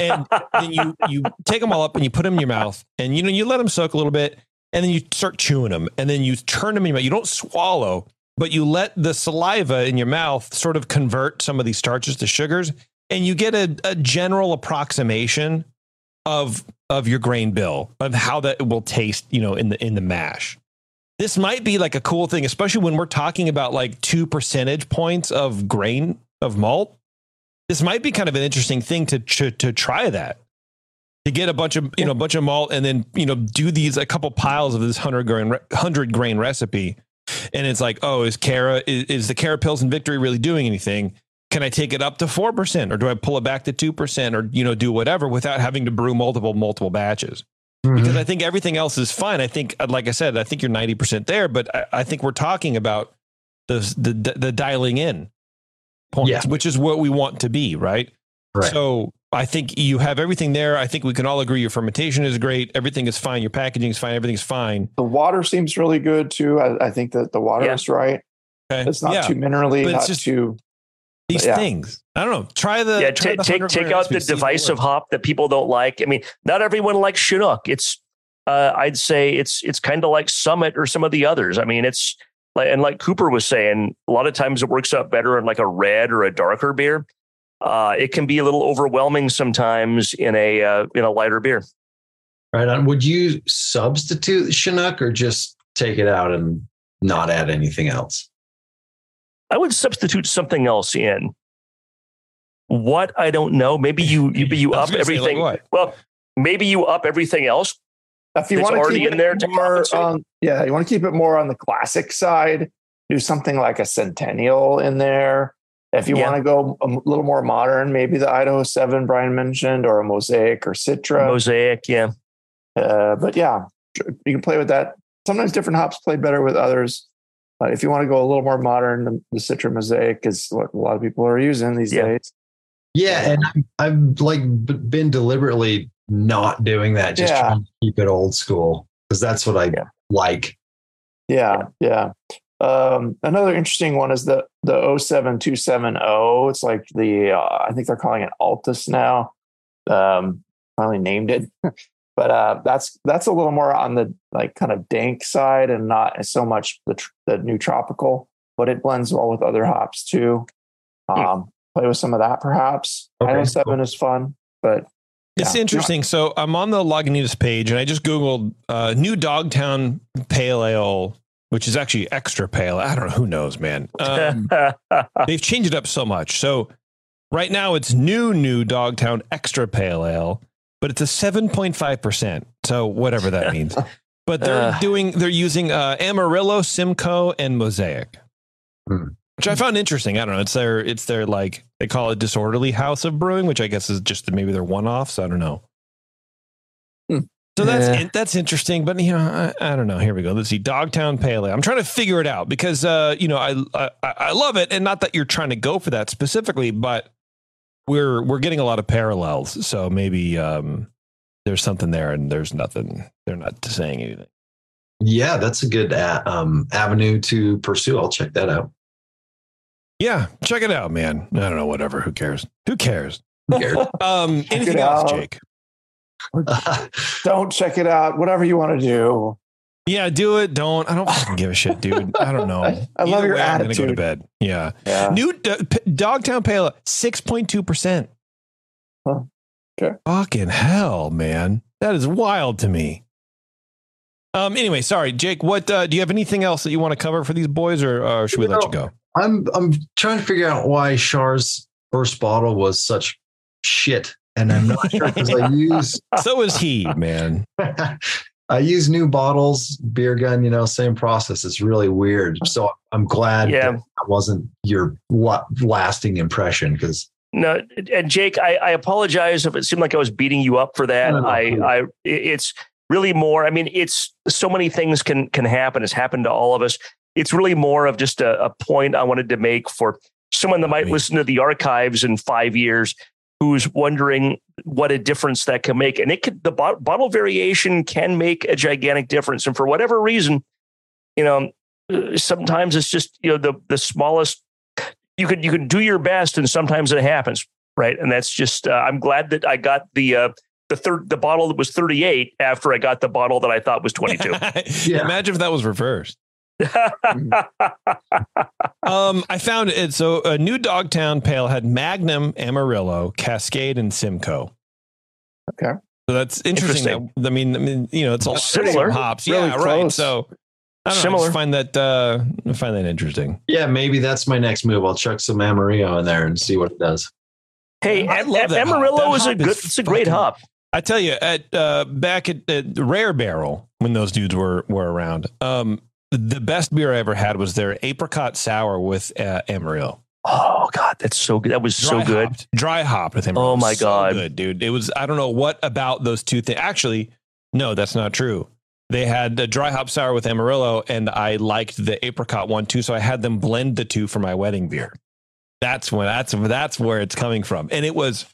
and then you you take them all up and you put them in your mouth, and you know you let them soak a little bit, and then you start chewing them, and then you turn them in your mouth. You don't swallow, but you let the saliva in your mouth sort of convert some of these starches to sugars, and you get a, a general approximation of of your grain bill of how that will taste, you know, in the in the mash. This might be like a cool thing, especially when we're talking about like two percentage points of grain of malt. This might be kind of an interesting thing to to, to try that to get a bunch of you know a bunch of malt and then you know do these a couple piles of this hundred grain hundred grain recipe, and it's like oh is Cara is, is the Carapils and Victory really doing anything? Can I take it up to four percent or do I pull it back to two percent or you know do whatever without having to brew multiple multiple batches? Mm-hmm. Because I think everything else is fine. I think, uh, like I said, I think you're ninety percent there, but I, I think we're talking about the the the dialing in points, Yeah. which is what we want to be, right? Right. So I think you have everything there. I think we can all agree your fermentation is great. Everything is fine. Your packaging is fine. Everything's fine. The water seems really good too. I, I think that the water Yeah. is right. Okay. It's not yeah. too minerally, But it's not just- too. These yeah. things. I don't know. Try the yeah, try ta- the take take out the recipe, see divisive works. hop that people don't like. I mean, not everyone likes Chinook. It's uh, I'd say it's it's kind of like Summit or some of the others. I mean, it's like and like Cooper was saying, a lot of times it works out better in like a red or a darker beer. Uh, it can be a little overwhelming sometimes in a uh, in a lighter beer. Right on. Would you substitute Chinook or just take it out and not add anything else? I would substitute something else in. What I don't know. Maybe you you you up gonna say, like everything. well, maybe you up everything else. If you want to already keep in it there more compensate? on, yeah, you want to keep it more on the classic side. Do something like a Centennial in there. If you Yeah. want to go a little more modern, maybe the Idaho Seven Brian mentioned, or a Mosaic or Citra. Mosaic, yeah. Uh, but yeah, you can play with that. Sometimes different hops play better with others. But if you want to go a little more modern, the, the Citra Mosaic is what a lot of people are using these Yeah. days. Yeah, and I'm, I've like been deliberately not doing that, just Yeah. trying to keep it old school because that's what I Yeah. like. Yeah, yeah. Um, another interesting one is the the 07270. It's like the uh, I think they're calling it Altus now. Um, finally named it, but uh, that's that's a little more on the like kind of dank side and not so much the tr- the new tropical, but it blends well with other hops too. Um, play with some of that perhaps. Okay, I know seven cool. is fun, but It's Yeah. interesting. So I'm on the Lagunitas page and I just Googled uh, new Dogtown Pale Ale, which is actually extra pale. I don't know. Who knows, man? Um, they've changed it up so much. So right now it's new, new Dogtown Extra Pale Ale, but it's a 7.5%. So whatever that means. But they're Uh. doing, they're using uh, Amarillo, Simcoe, and Mosaic. Hmm. Which I found interesting. I don't know. It's their, it's their like they call it disorderly house of brewing, which I guess is just maybe their one offs. I don't know. Hmm. So that's Yeah. in- that's interesting, but you know, I, I don't know. Here we go. Let's see, Dogtown Pale Ale. I'm trying to figure it out because uh, you know, I, I I love it, and not that you're trying to go for that specifically, but we're we're getting a lot of parallels. So maybe um, there's something there, and there's nothing. They're not saying anything. Yeah, that's a good uh, um, avenue to pursue. I'll check that out. Yeah, check it out, man. I don't know. Whatever. Who cares? Who cares? Who cares? Um, anything else, out. Jake? don't check it out. Whatever you want to do. Yeah, do it. Don't. I don't fucking give a shit, dude. I don't know. I love your way, I'm gonna go to bed. Yeah. Yeah. New D- P- Dogtown Pale, six point two percent. Huh. Okay. Fucking hell, man, that is wild to me. Um. Anyway, sorry, Jake. What uh, do you have anything else that you want to cover for these boys, or uh, should we let you go? I'm I'm trying to figure out why Char's first bottle was such shit, and I'm not sure because I use So is he, man. I use new bottles, beer gun. You know, same process. It's really weird. So I'm glad Yeah. that, that wasn't your lasting impression because No, and Jake, I, I apologize if it seemed like I was beating you up for that. No, no, I, no. I, it's really more. I mean, it's so many things can can happen. It's happened to all of us. It's really more of just a, a point I wanted to make for someone that might Right. listen to the archives in five years, who's wondering what a difference that can make. And it could the bot- bottle variation can make a gigantic difference. And for whatever reason, you know, uh, sometimes it's just you know the the smallest you could you can do your best and sometimes it happens right and that's just uh, i'm glad that i got the uh the third the bottle that was 38 after i got the bottle that i thought was 22 Yeah. Imagine if that was reversed. Um, I found it. So a new Dogtown Pale had Magnum, Amarillo, Cascade, and Simcoe. Okay. So that's interesting. Interesting. That- I mean, I mean, you know, it's all Similar. hops. Really yeah, right. So I don't know, I Similar. find that uh, I find that interesting. yeah, maybe that's my next move. I'll chuck some Amarillo in there and see what it does. hey I Am- love that amarillo That is a good is it's a great fucking- hop I tell you, at uh, back at, at Rare Barrel when those dudes were were around, um, the best beer I ever had was their apricot sour with uh, Amarillo. oh god that's so good that was so good hopped. dry hopped with Amarillo. Oh, my So God. good dude! It was I don't know what about those two things. Actually, no, that's not true. They had a dry hop sour with Amarillo, and I liked the apricot one too. So I had them blend the two for my wedding beer. That's when that's that's where it's coming from, and it was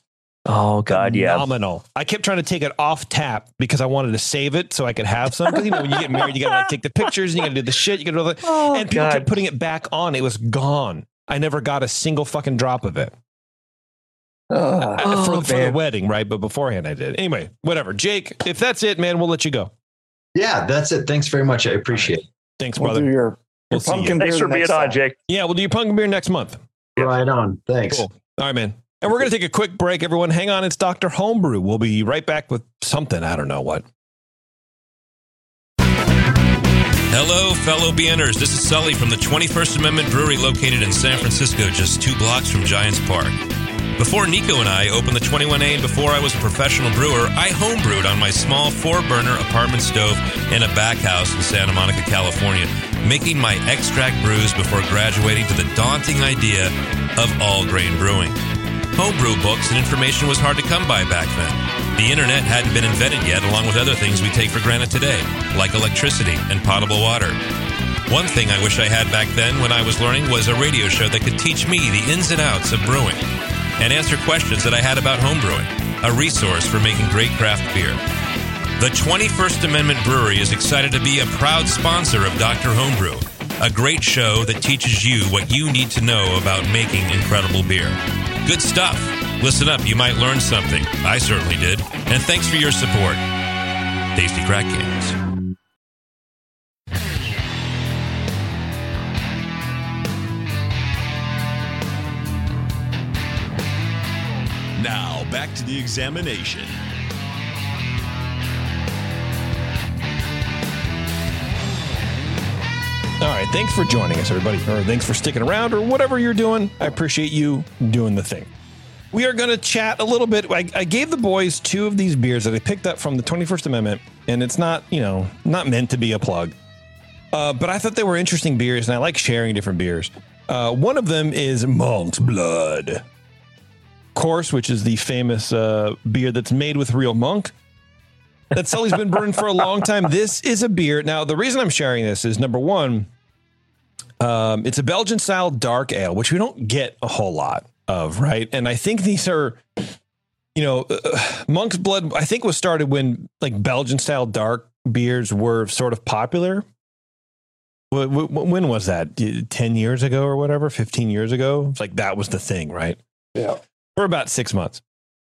oh god yeah phenomenal. I kept trying to take it off tap because I wanted to save it so I could have some. 'Cause, you know, when you get married, you gotta like take the pictures, and you gotta do the shit, you gotta do all the, oh and people god kept putting it back on. It was gone. I never got a single fucking drop of it. Uh, for, Oh, for the wedding, right? But beforehand, I did. Anyway, whatever. Jake, if that's it, man, we'll let you go. Yeah, that's it. Thanks very much. I appreciate it. Thanks, we'll do brother. your, We'll your see you. pumpkin thanks for being on jake Yeah, we'll do your pumpkin beer next month. Right on. Thanks. Cool. All right, man. And we're going to take a quick break, everyone. Hang on. It's Dr. Homebrew. We'll be right back with something. I don't know what. Hello, fellow BNers. This is Sully from the 21st Amendment Brewery located in San Francisco, just two blocks from Giants Park. Before Nico and I opened the 21A and before I was a professional brewer, I homebrewed on my small four burner apartment stove in a back house in Santa Monica, California, making my extract brews before graduating to the daunting idea of all grain brewing. Homebrew books and information was hard to come by back then. The internet hadn't been invented yet, along with other things we take for granted today, like electricity and potable water. One thing I wish I had back then when I was learning was a radio show that could teach me the ins and outs of brewing and answer questions that I had about homebrewing, a resource for making great craft beer. The 21st Amendment Brewery is excited to be a proud sponsor of Dr. Homebrew, a great show that teaches you what you need to know about making incredible beer. Good stuff. Listen up, you might learn something. I certainly did. And thanks for your support. Tasty Crack Games. Now, back to the examination. Right. Thanks for joining us, everybody, or thanks for sticking around, or whatever you're doing. I appreciate you doing the thing. We are going to chat a little bit. I, I gave the boys two of these beers that I picked up from the 21st Amendment, and it's not, you know, not meant to be a plug. Uh, but I thought they were interesting beers, and I like sharing different beers. Uh, one of them is Monk's Blood, course, which is the famous uh, beer that's made with real monk. That Sully's been brewing for a long time. This is a beer. Now, the reason I'm sharing this is number one, um, it's a Belgian style dark ale, which we don't get a whole lot of, right? And I think these are, you know, uh, Monk's Blood. I think was started when like Belgian style dark beers were sort of popular. Wh- wh- When was that? Ten years ago or whatever? Fifteen years ago? It's like that was the thing, right? Yeah. For about six months.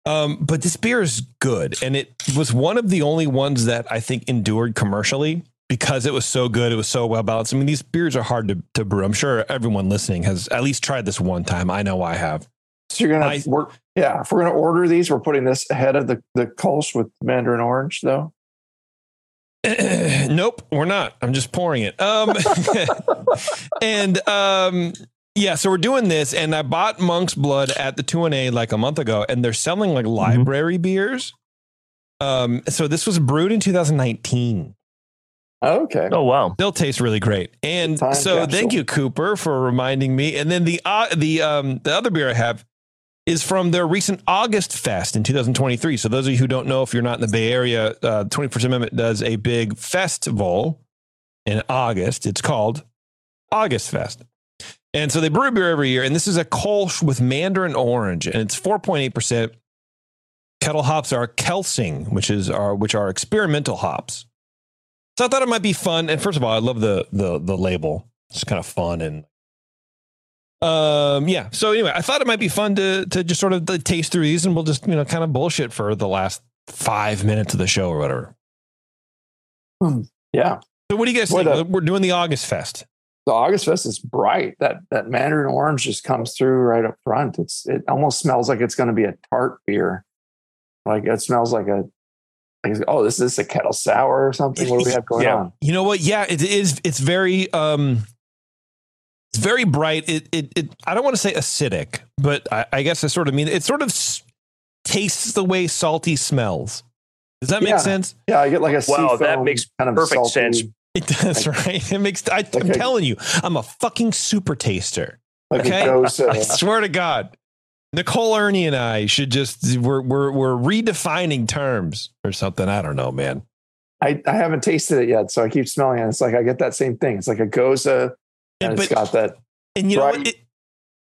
Um, but this beer is good, and it was one of the only ones that I think endured commercially because it was so good. It was so well balanced. I mean, these beers are hard to, to brew. I'm sure everyone listening has at least tried this one time. I know I have. So you're gonna I- work. Yeah, if we're gonna order these, we're putting this ahead of the the Kolsch with Mandarin Orange, though. nope, we're not. I'm just pouring it. Um, and um, yeah, so we're doing this, and I bought Monk's Blood at the two and A like a month ago, and they're selling like library beers. Um, so this was brewed in 2019. Okay. Oh wow. they'll taste really great. And Time so capsule. thank you, Cooper, for reminding me. And then the uh, the um the other beer I have is from their recent August Fest in 2023. So those of you who don't know, if you're not in the Bay Area, uh, 21st Amendment does a big festival in August. It's called August Fest. And so they brew a beer every year. And this is a Kolsch with Mandarin Orange, and it's 4.8%. Kettle hops are Kelsing, which is our which are experimental hops. So I thought it might be fun. And first of all, I love the the the label. It's kind of fun and um yeah. So anyway, I thought it might be fun to to just sort of taste through these, and we'll just you know kind of bullshit for the last five minutes of the show or whatever. Yeah. So what do you guys Boy, think? the- We're doing the August Fest. The August Fest is bright. That that Mandarin Orange just comes through right up front. It's it almost smells like it's going to be a tart beer. Like it smells like a. Like, oh, this is a kettle sour or something. What do we have going Yeah. on? You know what? Yeah, it is. It's very um, it's very bright. It it, it I don't want to say acidic, but I, I guess I sort of mean it. Sort of tastes the way salty smells. Does that make Yeah. sense? Yeah, I get like a Wow, that makes kind of perfect salty- sense. It does, right? It makes. I, I'm Okay. telling you, I'm a fucking super taster. Like Okay. it goes. I Uh, swear to God, Nicole Erny and I should just we're we're we're redefining terms or something. I don't know, man. I, I haven't tasted it yet, so I keep smelling it. It's like I get that same thing. It's like a gose, Yeah, and it's but- got that. And you know what? It,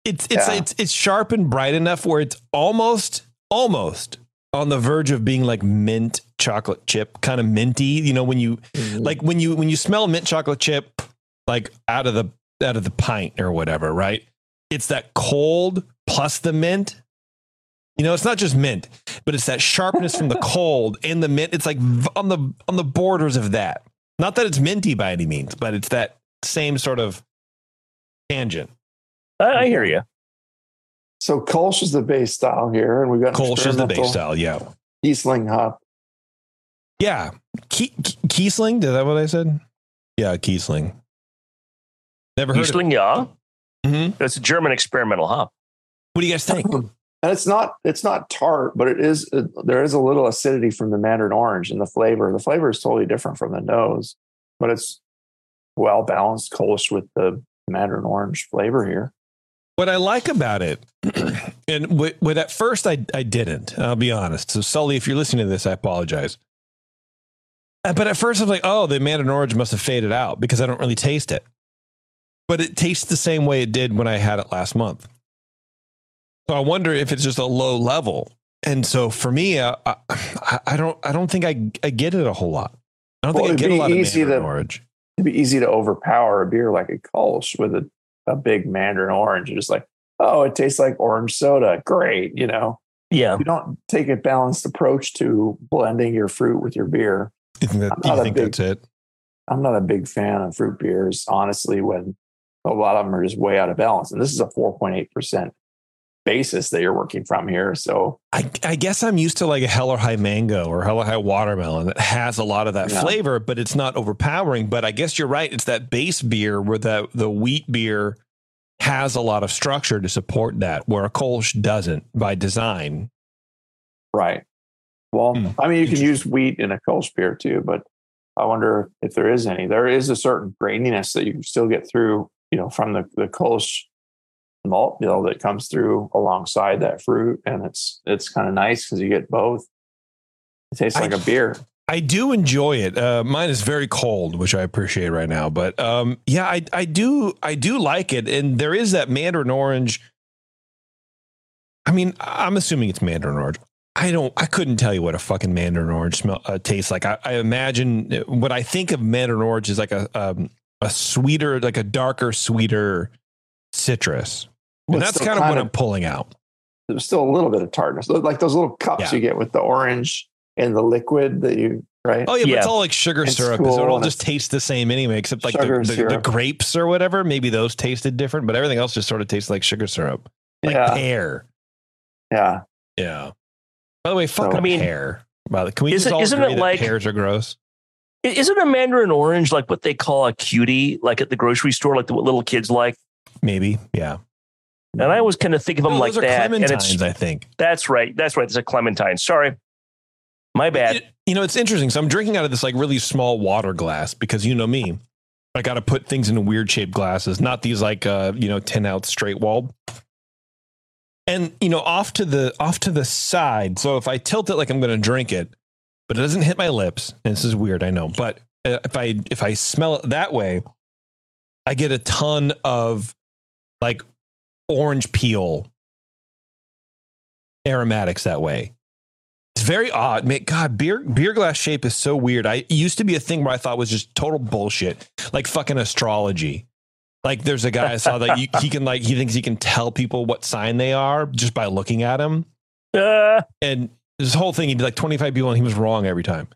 it's it's Yeah. it's it's sharp and bright enough where it's almost almost on the verge of being like mint chocolate chip, kind of minty. You know when you mm-hmm. like when you when you smell mint chocolate chip like out of the out of the pint or whatever, right? It's that cold plus the mint. You know, it's not just mint, but it's that sharpness from the cold and the mint. It's like on the on the borders of that. Not that it's minty by any means, but it's that same sort of tangent. I, I hear you. So Kolsch is the base style here, and we've got Kolsch is the base style, yeah. Riesling hop. Yeah. Ke- Ke- Kiesling, is that what I said? Yeah, Kiesling. Never heard Riesling, yeah. of it. Mhm. That's a German experimental hop. What do you guys think? And it's not it's not tart, but it is it, there is a little acidity from the Mandarin orange in the flavor. The flavor is totally different from the nose, but it's well balanced Kolsch with the Mandarin orange flavor here. What I like about it, and what, what at first I, I didn't, I'll be honest. So, Sully, if you're listening to this, I apologize. Uh, But at first I was like, oh, the Mandarin orange must have faded out because I don't really taste it. but it tastes the same way it did when I had it last month. So I wonder if it's just a low level. And so for me, uh, I, I don't, I don't think I, I get it a whole lot. I don't Well, think I it'd get a be lot of easy mandarin to- orange. It'd be easy to overpower a beer like a Kolsch with a, a big Mandarin orange. You're just like, oh, it tastes like orange soda. Great. You know, Yeah. you don't take a balanced approach to blending your fruit with your beer. You think, that, I'm you think big- that's it? I'm not a big fan of fruit beers, honestly, when a lot of them are just way out of balance. And this is a 4.8% basis that you're working from here. So I, I guess I'm used to like a Hell or High Mango or Hell or High Watermelon that has a lot of that Yeah. flavor, but it's not overpowering. But I guess you're right. It's that base beer where the, the wheat beer has a lot of structure to support that, where a Kolsch doesn't by design. Right. Well, Hmm. I mean, you can use wheat in a Kolsch beer too, but I wonder if there is any. There is a certain graininess that you can still get through, you know, from the the Kolsch malt bill that comes through alongside that fruit, and it's it's kind of nice because you get both. It tastes I- like a beer. I do enjoy it. Uh, mine is very cold, which I appreciate right now. But um, yeah, I, I do I do like it, and there is that Mandarin orange. I mean, I'm assuming it's Mandarin orange. I don't. I couldn't tell you what a fucking Mandarin orange smell uh, tastes like. I, I imagine what I think of Mandarin orange is like a um, a sweeter, like a darker, sweeter citrus. Well, And that's still kind of what kind I'm pulling out. There's still a little bit of tartness, like those little cups Yeah. you get with the orange and the liquid that you right. Oh yeah, but it's all like sugar It's syrup. cool so it all and just tastes the same anyway, except like the, the, the grapes or whatever. Maybe those tasted different, but everything else just sort of tastes like sugar syrup, like yeah, pear. yeah. Yeah. By the way, fuck So- a I mean, pear. By the, can we isn't- just all isn't agree it that like- pears are gross? Isn't a mandarin orange like what they call a cutie, like at the grocery store, like the, what little kids like? Maybe. Yeah. And I always kind of think of them No, like those are that. And clementines, it's I think. that's right. That's right. It's a clementine. Sorry, my bad. You, you know, it's interesting. So I'm drinking out of this like really small water glass because you know me. I got to put things in weird shaped glasses, not these like uh, you know, 10 ounce straight walled. And you know, off to the off to the side. So if I tilt it like I'm going to drink it, but it doesn't hit my lips, and this is weird, I know. But uh, if I if I smell it that way, I get a ton of like orange peel aromatics that way. It's very odd. Man, God, beer beer glass shape is so weird. I used to be a thing where I thought was just total bullshit, like fucking astrology. Like there's a guy I saw that you, he can like he thinks he can tell people what sign they are just by looking at them. Uh, And this whole thing, he did like 25 people and he was wrong every time.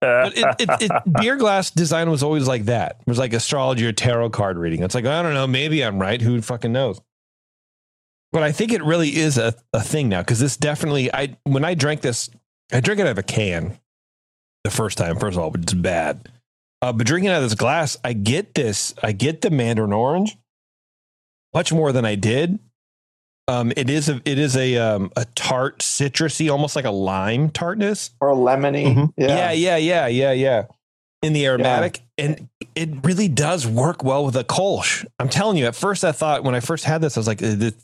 But it, it, it, beer glass design was always like that. It was like astrology or tarot card reading. It's like, I don't know, maybe I'm right. Who fucking knows? But I think it really is a, a thing now because this definitely, I when I drank this, I drank it out of a can the first time, first of all, but it's bad. Uh, but drinking out of this glass, I get this, I get the mandarin orange much more than I did. Um, it is a it is a um, a tart, citrusy, almost like a lime tartness. Or lemony. Mhm. Yeah, Yeah. yeah, yeah, yeah, yeah. In the aromatic, and it really does work well with a Kolsch. I'm telling you. At first, I thought when I first had this, I was like, "Uh, this-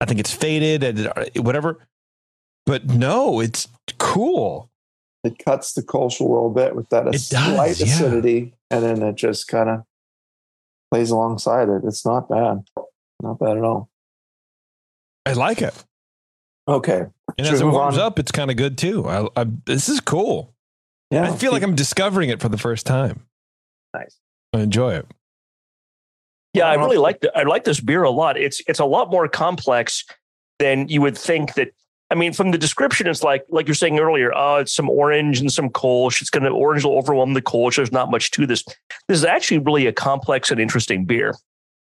I think it's faded, and uh, whatever. But no, it's cool. It cuts the Kolsch a little bit with that does, slight yeah. acidity, and then it just kind of plays alongside it. It's not bad. Not bad at all. I like it, Okay. and Should as it warms on? up, it's kind of good too. I, I, this is cool. Yeah. I feel like I'm discovering it for the first time. nice. I enjoy it. Yeah, I I really like the, I like this beer a lot. It's it's a lot more complex than you would think that. I mean, from the description, it's like like you're saying earlier. Oh, it's some orange and some Kolsch. It's going to orange will overwhelm the Kolsch. There's not much to this. This is actually really a complex and interesting beer.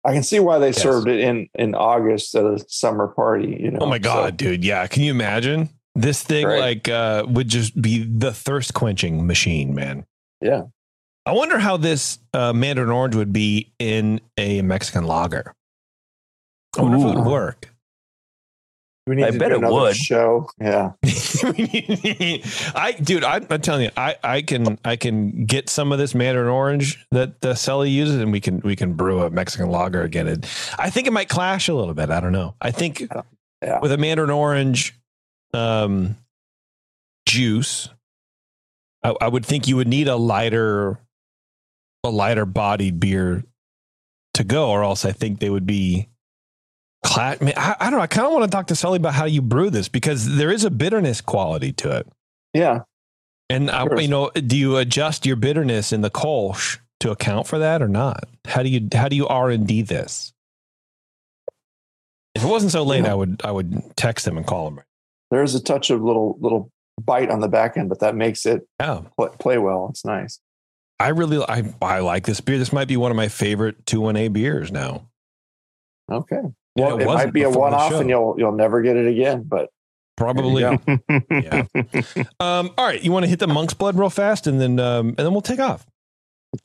I can see why they Yes. served it in in August at a summer party. You know. Oh my so- god, dude! Yeah, can you imagine this thing? Great. Like, uh, would just be the thirst quenching machine, man. Yeah. I wonder how this uh, Mandarin Orange would be in a Mexican lager. I wonder if it would work. We need I to bet do it would. Show. Yeah. I, dude, I'm, I'm telling you, I, I can, I can get some of this Mandarin Orange that uh, Sully uses, and we can, we can brew a Mexican lager again. And I think it might clash a little bit. I don't know. I think Yeah. with a Mandarin Orange um, juice, I, I would think you would need a lighter, a lighter bodied beer to go, or else I think they would be. Cla- I, I, don't know. I kind of want to talk to Sully about how you brew this because there is a bitterness quality to it. Yeah. And I, you know, do you adjust your bitterness in the Kolsch to account for that or not? How do you how do you R and D this? If it wasn't so late, Yeah. I would I would text him and call him. There's a touch of little little bite on the back end, but that makes it oh. Yeah, play, play well. It's nice. I really I I like this beer. This might be one of my favorite two one A beers now. Okay. Well, it, wasn't might be a one off and you'll you'll never get it again, but Probably. Yeah. Um, all right. You want to hit the monk's blood real fast, and then um, and then we'll take off.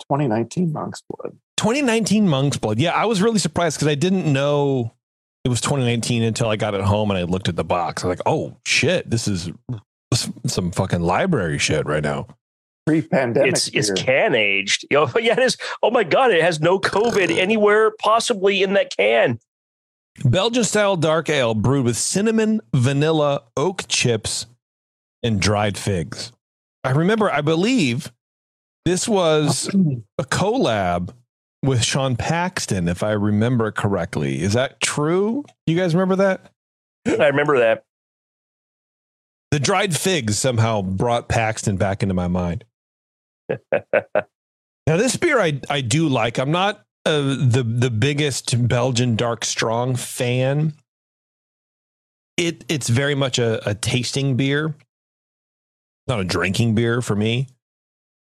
2019 Monk's Blood. 2019 monk's blood. Yeah, I was really surprised because I didn't know it was 2019 until I got it home and I looked at the box. I was like, oh shit, this is some fucking library shit right now. Pre-pandemic. it's it's can aged. You oh, know, yeah, it is. Oh my god, it has no COVID anywhere possibly in that can. Belgian style dark ale brewed with cinnamon, vanilla, oak chips, and dried figs. I remember, I believe this was a collab with Sean Paxton, if I remember correctly. Is that true? You guys remember that? I remember that. The dried figs somehow brought Paxton back into my mind. now, this beer I, I do like. I'm not uh, the the biggest Belgian dark strong fan. It it's very much a, a tasting beer, not a drinking beer for me.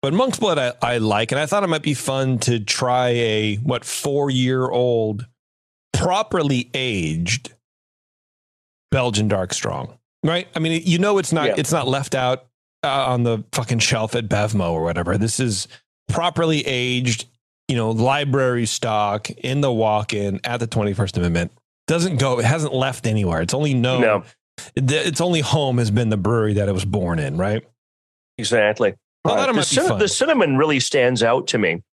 But Monk's Blood I, I like, and I thought it might be fun to try a what four year old, properly aged Belgian dark strong. Right? I mean, you know, it's not Yeah. it's not left out uh, on the fucking shelf at Bevmo or whatever. This is properly aged, you know, library stock in the walk-in at the 21st Amendment. Doesn't go. It hasn't left anywhere. It's only known. No. Its only home has been the brewery that it was born in. Right. Exactly. Thought the, cin- the cinnamon really stands out to me,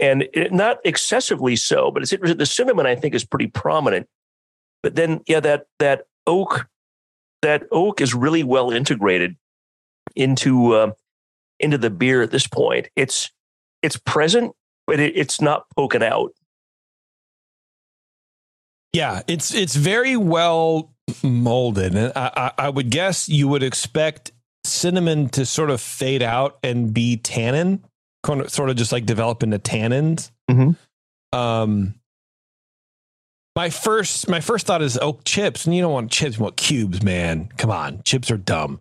and it, not excessively so, but it's interesting. The cinnamon I think is pretty prominent, but then yeah, that that oak, that oak is really well integrated into uh, into the beer at this point. It's it's present, but it, it's not poking out. Yeah, it's it's very well molded, and I, I, I would guess you would expect cinnamon to sort of fade out and be tannin, sort of just like develop into tannins. Mhm. Um, my first my first thought is oak chips, and you don't want chips, you want cubes, man. Come on, chips are dumb.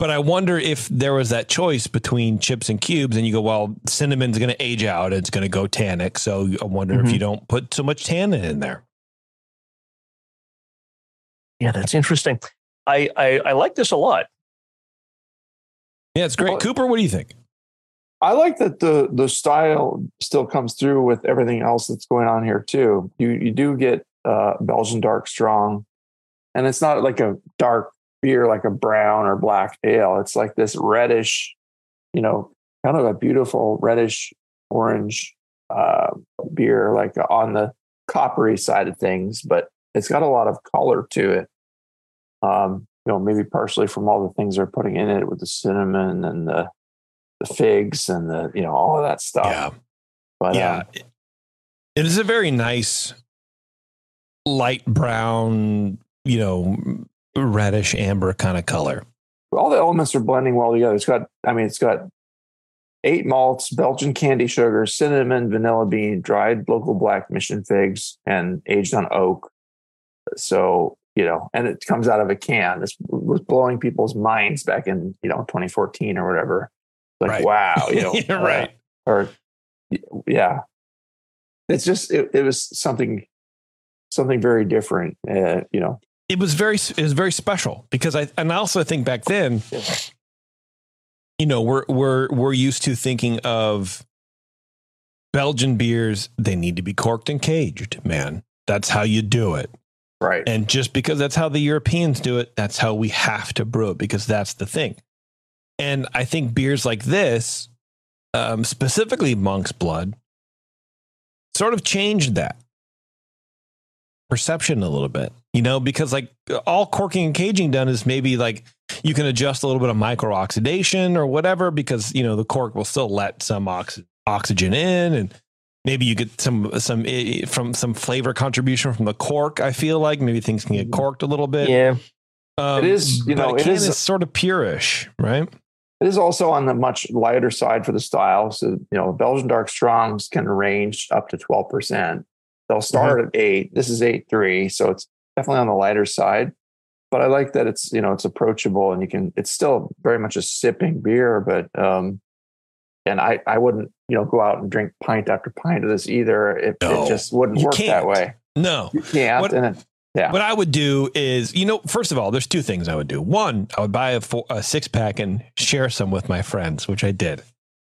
But I wonder if there was that choice between chips and cubes, and you go, well, cinnamon's going to age out, it's going to go tannic. So I wonder if Mhm. you don't put so much tannin in there. Yeah, that's interesting. I I, I like this a lot. Yeah, it's great. Well- Cooper, what do you think? I like that the the style still comes through with everything else that's going on here too. You you do get uh, Belgian dark strong, and it's not like a dark beer like a brown or black ale. It's like this reddish, you know, kind of a beautiful reddish orange uh, beer, like on the coppery side of things, but it's got a lot of color to it. Um, you know, maybe partially from all the things they're putting in it with the cinnamon and the the figs and the you know all of that stuff. Yeah. But yeah. um, it is a very nice light brown, you know, reddish amber kind of color. all the elements are blending well together. It's got, I mean, it's got eight malts, Belgian candy sugar, cinnamon, vanilla bean, dried local black mission figs, and aged on oak. So you know, and it comes out of a can. This was blowing people's minds back in you know 2014 or whatever. Like Right. wow, you know, You're uh, right. or yeah, it's just it, it was something something very different. Uh, you know, It was very it was very special because I and I also think back then, you know, we're we're we're used to thinking of Belgian beers, they need to be corked and caged, man. That's how you do it. right? And just because that's how the Europeans do it, that's how we have to brew it because that's the thing. And I think beers like this, um, specifically Monk's Blood, sort of changed that perception a little bit, you know, because like all corking and caging done is maybe like you can adjust a little bit of micro oxidation or whatever because, you know, the cork will still let some ox- oxygen in and maybe you get some some eh, from some flavor contribution from the cork. I feel like maybe things can get corked a little bit. Yeah. Um, It is, you know, it is- is sort of purish, right? It is also on the much lighter side for the style. So, you know, Belgian dark strongs can range up to 12%. They'll start at eight. This is eight three, so it's definitely on the lighter side. But I like that it's you know it's approachable and you can. It's still very much a sipping beer, but um, and I I wouldn't you know go out and drink pint after pint of this either. It, No, it just wouldn't you work that can't. way. No. You can't. What- and it, yeah, What I would do is, you know, first of all, there's two things I would do. One, I would buy a, four, a six pack and share some with my friends, which I did.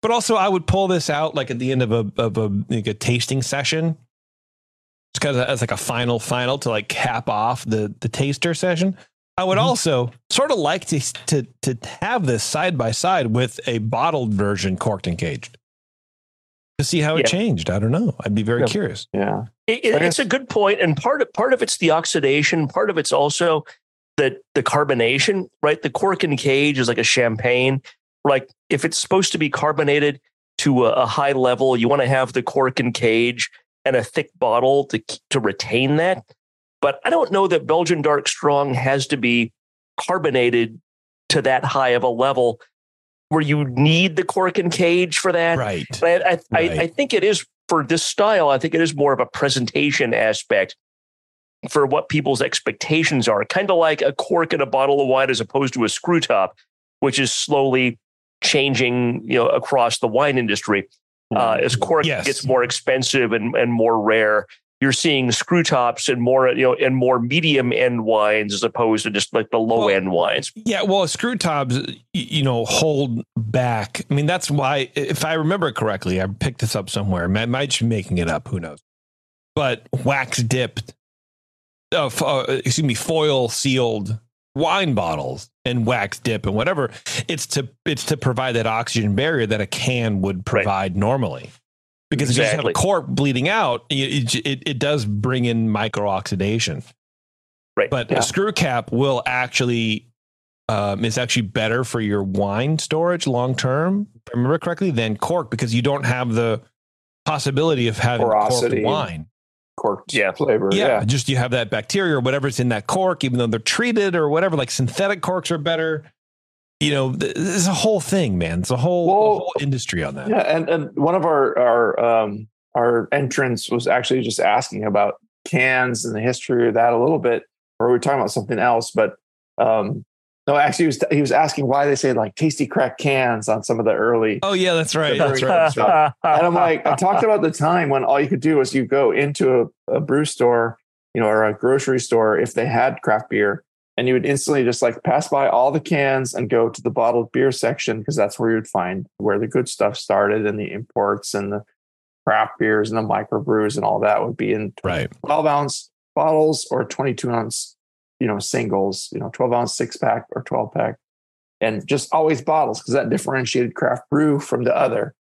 But also, I would pull this out like at the end of a of a, like a tasting session, just kind of as like a final final to like cap off the the taster session. I would mm-hmm. also sort of like to to to have this side by side with a bottled version, corked and caged, to see how Yeah. it changed. I don't know. I'd be very Yeah. curious. yeah. It, it- it's a good point, and part of part of it's the oxidation. Part of it's also the the carbonation. Right, the cork and cage is like a champagne. Like if it's supposed to be carbonated to a, a high level, you want to have the cork and cage and a thick bottle to to retain that. But I don't know that Belgian Dark Strong has to be carbonated to that high of a level where you need the cork and cage for that. Right. But I, I, Right. I, I think it is for this style. I think it is more of a presentation aspect for what people's expectations are. Kind of like a cork in a bottle of wine as opposed to a screw top, which is slowly changing, you know, across the wine industry. Uh, as cork Yes. gets more expensive and, and more rare, you're seeing screw tops and more, you know, and more medium end wines as opposed to just like the low Well, end wines. Yeah, well, screw tops, you know, hold back. I mean, that's why, if I remember correctly, I picked this up somewhere. I might be making it up. Who knows? But wax dipped, uh, f- uh, excuse me, foil sealed wine bottles and wax dip and whatever. It's to it's to provide that oxygen barrier that a can would provide normally. Because if you just have a cork bleeding out, it, it, it does bring in micro oxidation. Right. But Yeah. a screw cap will actually um, is actually better for your wine storage long term. Remember correctly, than cork because you don't have the possibility of having Porosity. corked wine. Corked Yeah. flavor. Yeah, Yeah. just you have that bacteria or whatever's in that cork, even though they're treated or whatever. Like synthetic corks are better. You know, th- there's a whole thing, man. It's a whole, a whole industry on that. Yeah, and and one of our our um our entrants was actually just asking about cans and the history of that a little bit, or we were talking about something else, but um no, actually he was he was asking why they say like tasty crack cans on some of the early Oh yeah, that's right. That's right. and I'm like, I talked about the time when all you could do was you go into a, a brew store, you know, or a grocery store if they had craft beer, and you would instantly just like pass by all the cans and go to the bottled beer section because that's where you'd find where the good stuff started and the imports and the craft beers and the microbrews and all that would be in Right. 12 ounce bottles or 22 ounce, you know, singles, you know, 12 ounce six pack or 12 pack, and just always bottles because that differentiated craft brew from the other.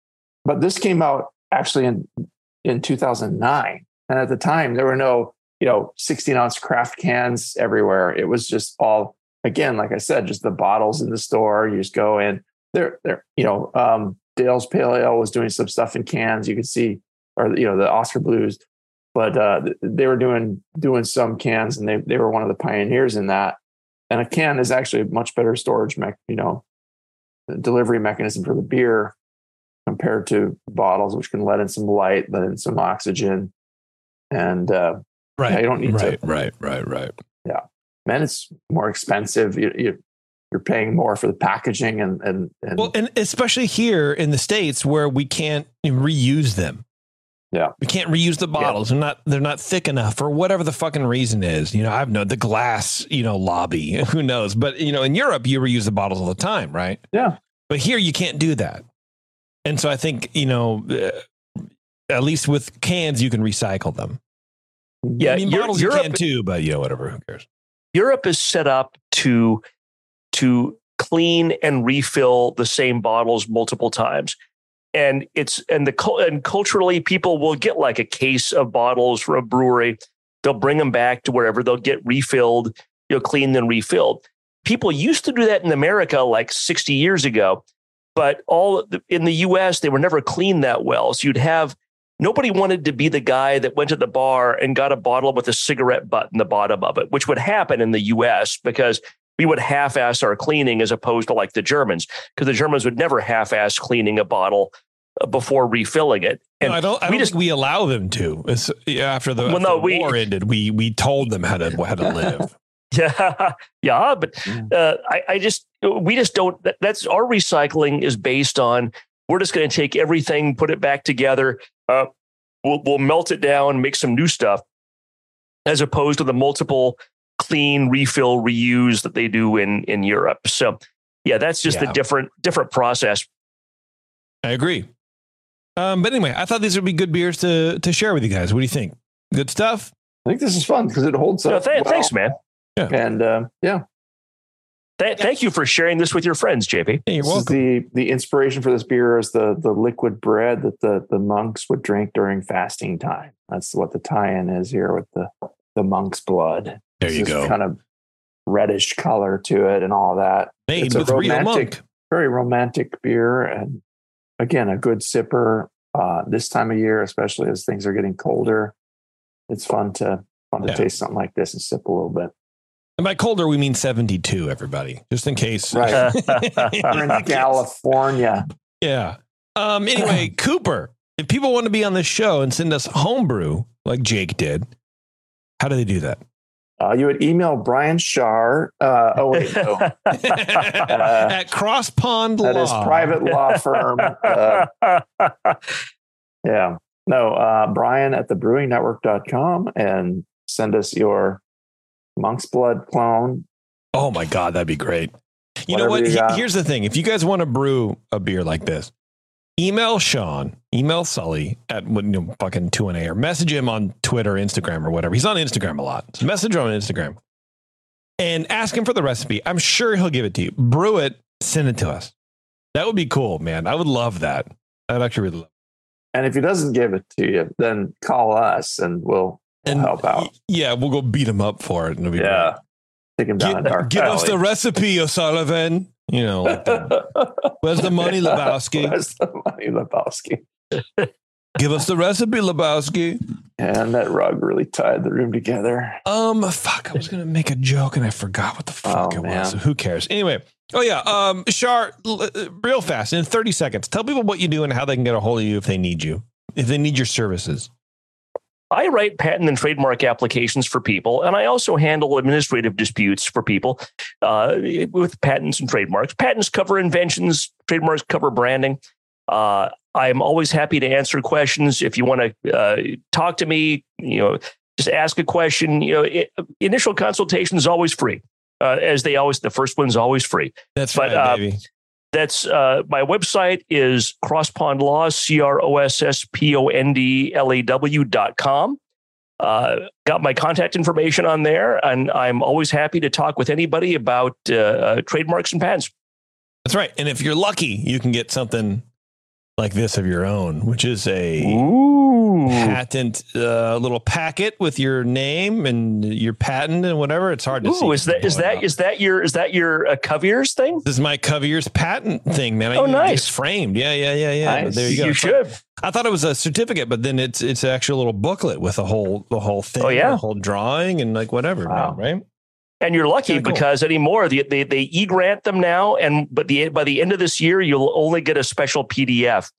But this came out actually in in 2009, and at the time there were no, you know, 16 ounce craft cans everywhere. It was just all again, like I said, just the bottles in the store. You just go in. There, there, you know, um, Dale's Pale Ale was doing some stuff in cans. You could see, or you know, the Oskar Blues but uh, they were doing doing some cans, and they they were one of the pioneers in that. And a can is actually a much better storage, mech, you know, delivery mechanism for the beer compared to bottles, which can let in some light, let in some oxygen, and uh, Right. Yeah, you don't need to- right, right, right, right. man, it's more expensive. You, you you're paying more for the packaging and and and Well, and especially here in the states where we can't reuse them. Yeah. we can't reuse the bottles. They're not they're not thick enough for whatever the fucking reason is. You know, I've known the glass, you know, lobby. Who knows? But you know, in Europe, you reuse the bottles all the time, right? yeah, But here, you can't do that. And so I think you know, uh, at least with cans, you can recycle them. Yeah, I mean, Eu- bottles you Europe- can too, but you know, whatever. Who cares? Europe is set up to to clean and refill the same bottles multiple times. And it's and the and culturally people will get like a case of bottles from a brewery. They'll bring them back to wherever they'll get refilled, you know, cleaned and refilled. People used to do that in America like 60 years ago, but all in the US they were never cleaned that well. So you'd have nobody wanted to be the guy that went to the bar and got a bottle with a cigarette butt in the bottom of it, which would happen in the US because we would half ass our cleaning as opposed to like the Germans, because the Germans would never half ass cleaning a bottle uh, before refilling it. And no, I don't. I we don't just think we allow them to. It's, after the, Well, after no, the we- war ended, we we told them how to how to live. Yeah, yeah, but uh, I, I just we just don't. That, that's our recycling is based on. We're just going to take everything, put it back together. Uh, we'll we'll melt it down, make some new stuff, as opposed to the multiple clean, refill, reuse that they do in in Europe. So, yeah, that's just Yeah. a different different process. I agree. Um, but anyway, I thought these would be good beers to to share with you guys. What do you think? Good stuff. I think this is fun because it holds No, up. th- well. Thanks, man. Yeah. And uh, yeah, Th- Thank you for sharing this with your friends, JP. Hey, you're this is welcome. the the inspiration for this beer is the the liquid bread that the the monks would drink during fasting time. That's what the tie-in is here with the the monk's blood. There It's you go. Kind of reddish color to it and all that. Made it's a romantic-. Very romantic beer and again a good sipper uh, this time of year, especially as things are getting colder. It's fun to fun to Yeah. taste something like this and sip a little bit. And by colder, we mean seventy two. Everybody, just in case. Right. We're in California. Yeah. Um, anyway, Cooper, if people want to be on this show and send us homebrew like Jake did, how do they do that? Uh, you would email Brian Shar. Uh, oh wait, no. At Cross Pond at Law. his private law firm. Uh, yeah. No, uh, Brian at thebrewingnetwork.com and send us your monk's blood clone. Oh my God, that'd be great. You know what? you Here's the thing. If you guys want to brew a beer like this, email Sean, email Sully at what, you know, fucking 2NA or message him on Twitter, Instagram, or whatever. He's on Instagram a lot. So message him on Instagram and ask him for the recipe. I'm sure he'll give it to you. Brew it, send it to us. That would be cool, man. I would love that. I'd actually really love it. And if he doesn't give it to you, then call us and we'll, we'll And help out. Yeah, we'll go beat him up for it. and it'll be Yeah. Take him down Give, dark give us the recipe, O'Sullivan. You know, like where's the money, Lebowski? Where's the money, Lebowski? Give us the recipe, Lebowski. And that rug really tied the room together. Um, fuck, I was gonna make a joke and I forgot what the fuck Oh, it was. man. Who cares? Anyway, oh yeah, um, Shar, l- uh, real fast in thirty seconds, tell people what you do and how they can get a hold of you if they need you, if they need your services. I write patent and trademark applications for people, and I also handle administrative disputes for people uh, with patents and trademarks. Patents cover inventions, trademarks cover branding. Uh, I'm always happy to answer questions. If you want to uh, talk to me, you know, just ask a question. You know, it, initial consultation is always free, uh, as they always. The first one's always free. That's But, right, uh, baby. That's uh, my website is Cross Pond Law, C R O S S P O N D L A W dot com. Uh, got my contact information on there, and I'm always happy to talk with anybody about uh, uh, trademarks and patents. That's right. And if you're lucky, you can get something like this of your own, which is a Ooh. Patent uh, little packet with your name and your patent and whatever. It's hard to see. Ooh, is that is that up. is that your is that your uh, Cuvier's thing? This is my Cuvier's patent thing, man. I Oh, nice. It's framed. Yeah, yeah, yeah, yeah. Nice. There you go. You should. I thought it was a certificate, but then it's it's actually a little booklet with a whole the whole thing, Oh, yeah. the whole drawing and like whatever, Wow. man, right? And you're lucky cool. because anymore they, they they e grant them now, and but the by the end of this year you'll only get a special PDF.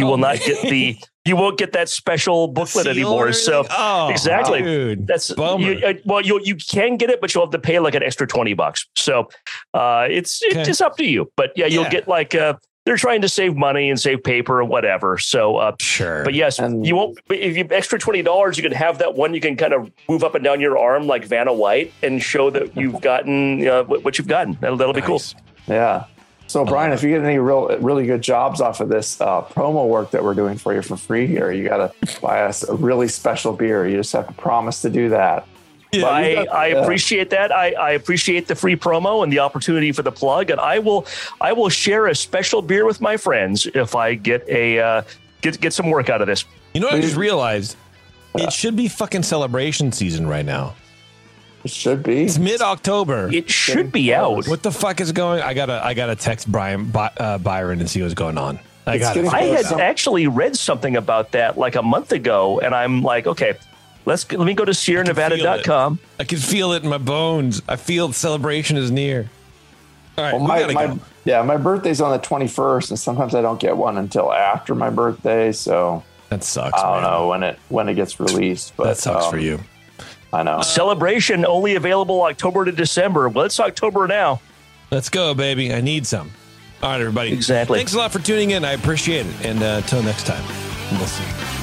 You Oh, will not man. get the you won't get that special booklet Seal anymore. So oh, exactly. dude. that's you, uh, well you you can get it, but you'll have to pay like an extra twenty bucks. So uh, it's it's Okay. just up to you. But yeah, you'll Yeah. get like uh, they're trying to save money and save paper or whatever. So uh, sure. but yes, And- you won't. but If you extra twenty dollars, you can have that one. You can kind of move up and down your arm like Vanna White and show that you've gotten uh, what what you've gotten. That'll, that'll be cool. Yeah. So Brian, if you get any real really good jobs off of this uh, promo work that we're doing for you for free here, you got to buy us a really special beer. You just have to promise to do that. But we I, got- I yeah. appreciate that. I, I appreciate the free promo and the opportunity for the plug. And I will I will share a special beer with my friends if I get a uh, get get some work out of this. You know what I just realized? It should be fucking celebration season right now. It should be. It's mid October. It should be out. What the fuck is going? I gotta I gotta text Brian By, uh, Byron and see what's going on. I got it. I had close. actually read something about that like a month ago, and I'm like, okay, let's let me go to SierraNevada.com. I can feel it in my bones. I feel celebration is near. All right, Well, my, gotta my go. yeah, my birthday's on the 21st, and sometimes I don't get one until after my birthday. So That sucks. I don't man. know when it when it gets released. But That sucks um, for you. I know. Celebration only available October to December. Well, it's October now. Let's go, baby. I need some. All right, everybody. Exactly. Thanks a lot for tuning in. I appreciate it. And uh, until next time, we'll see you.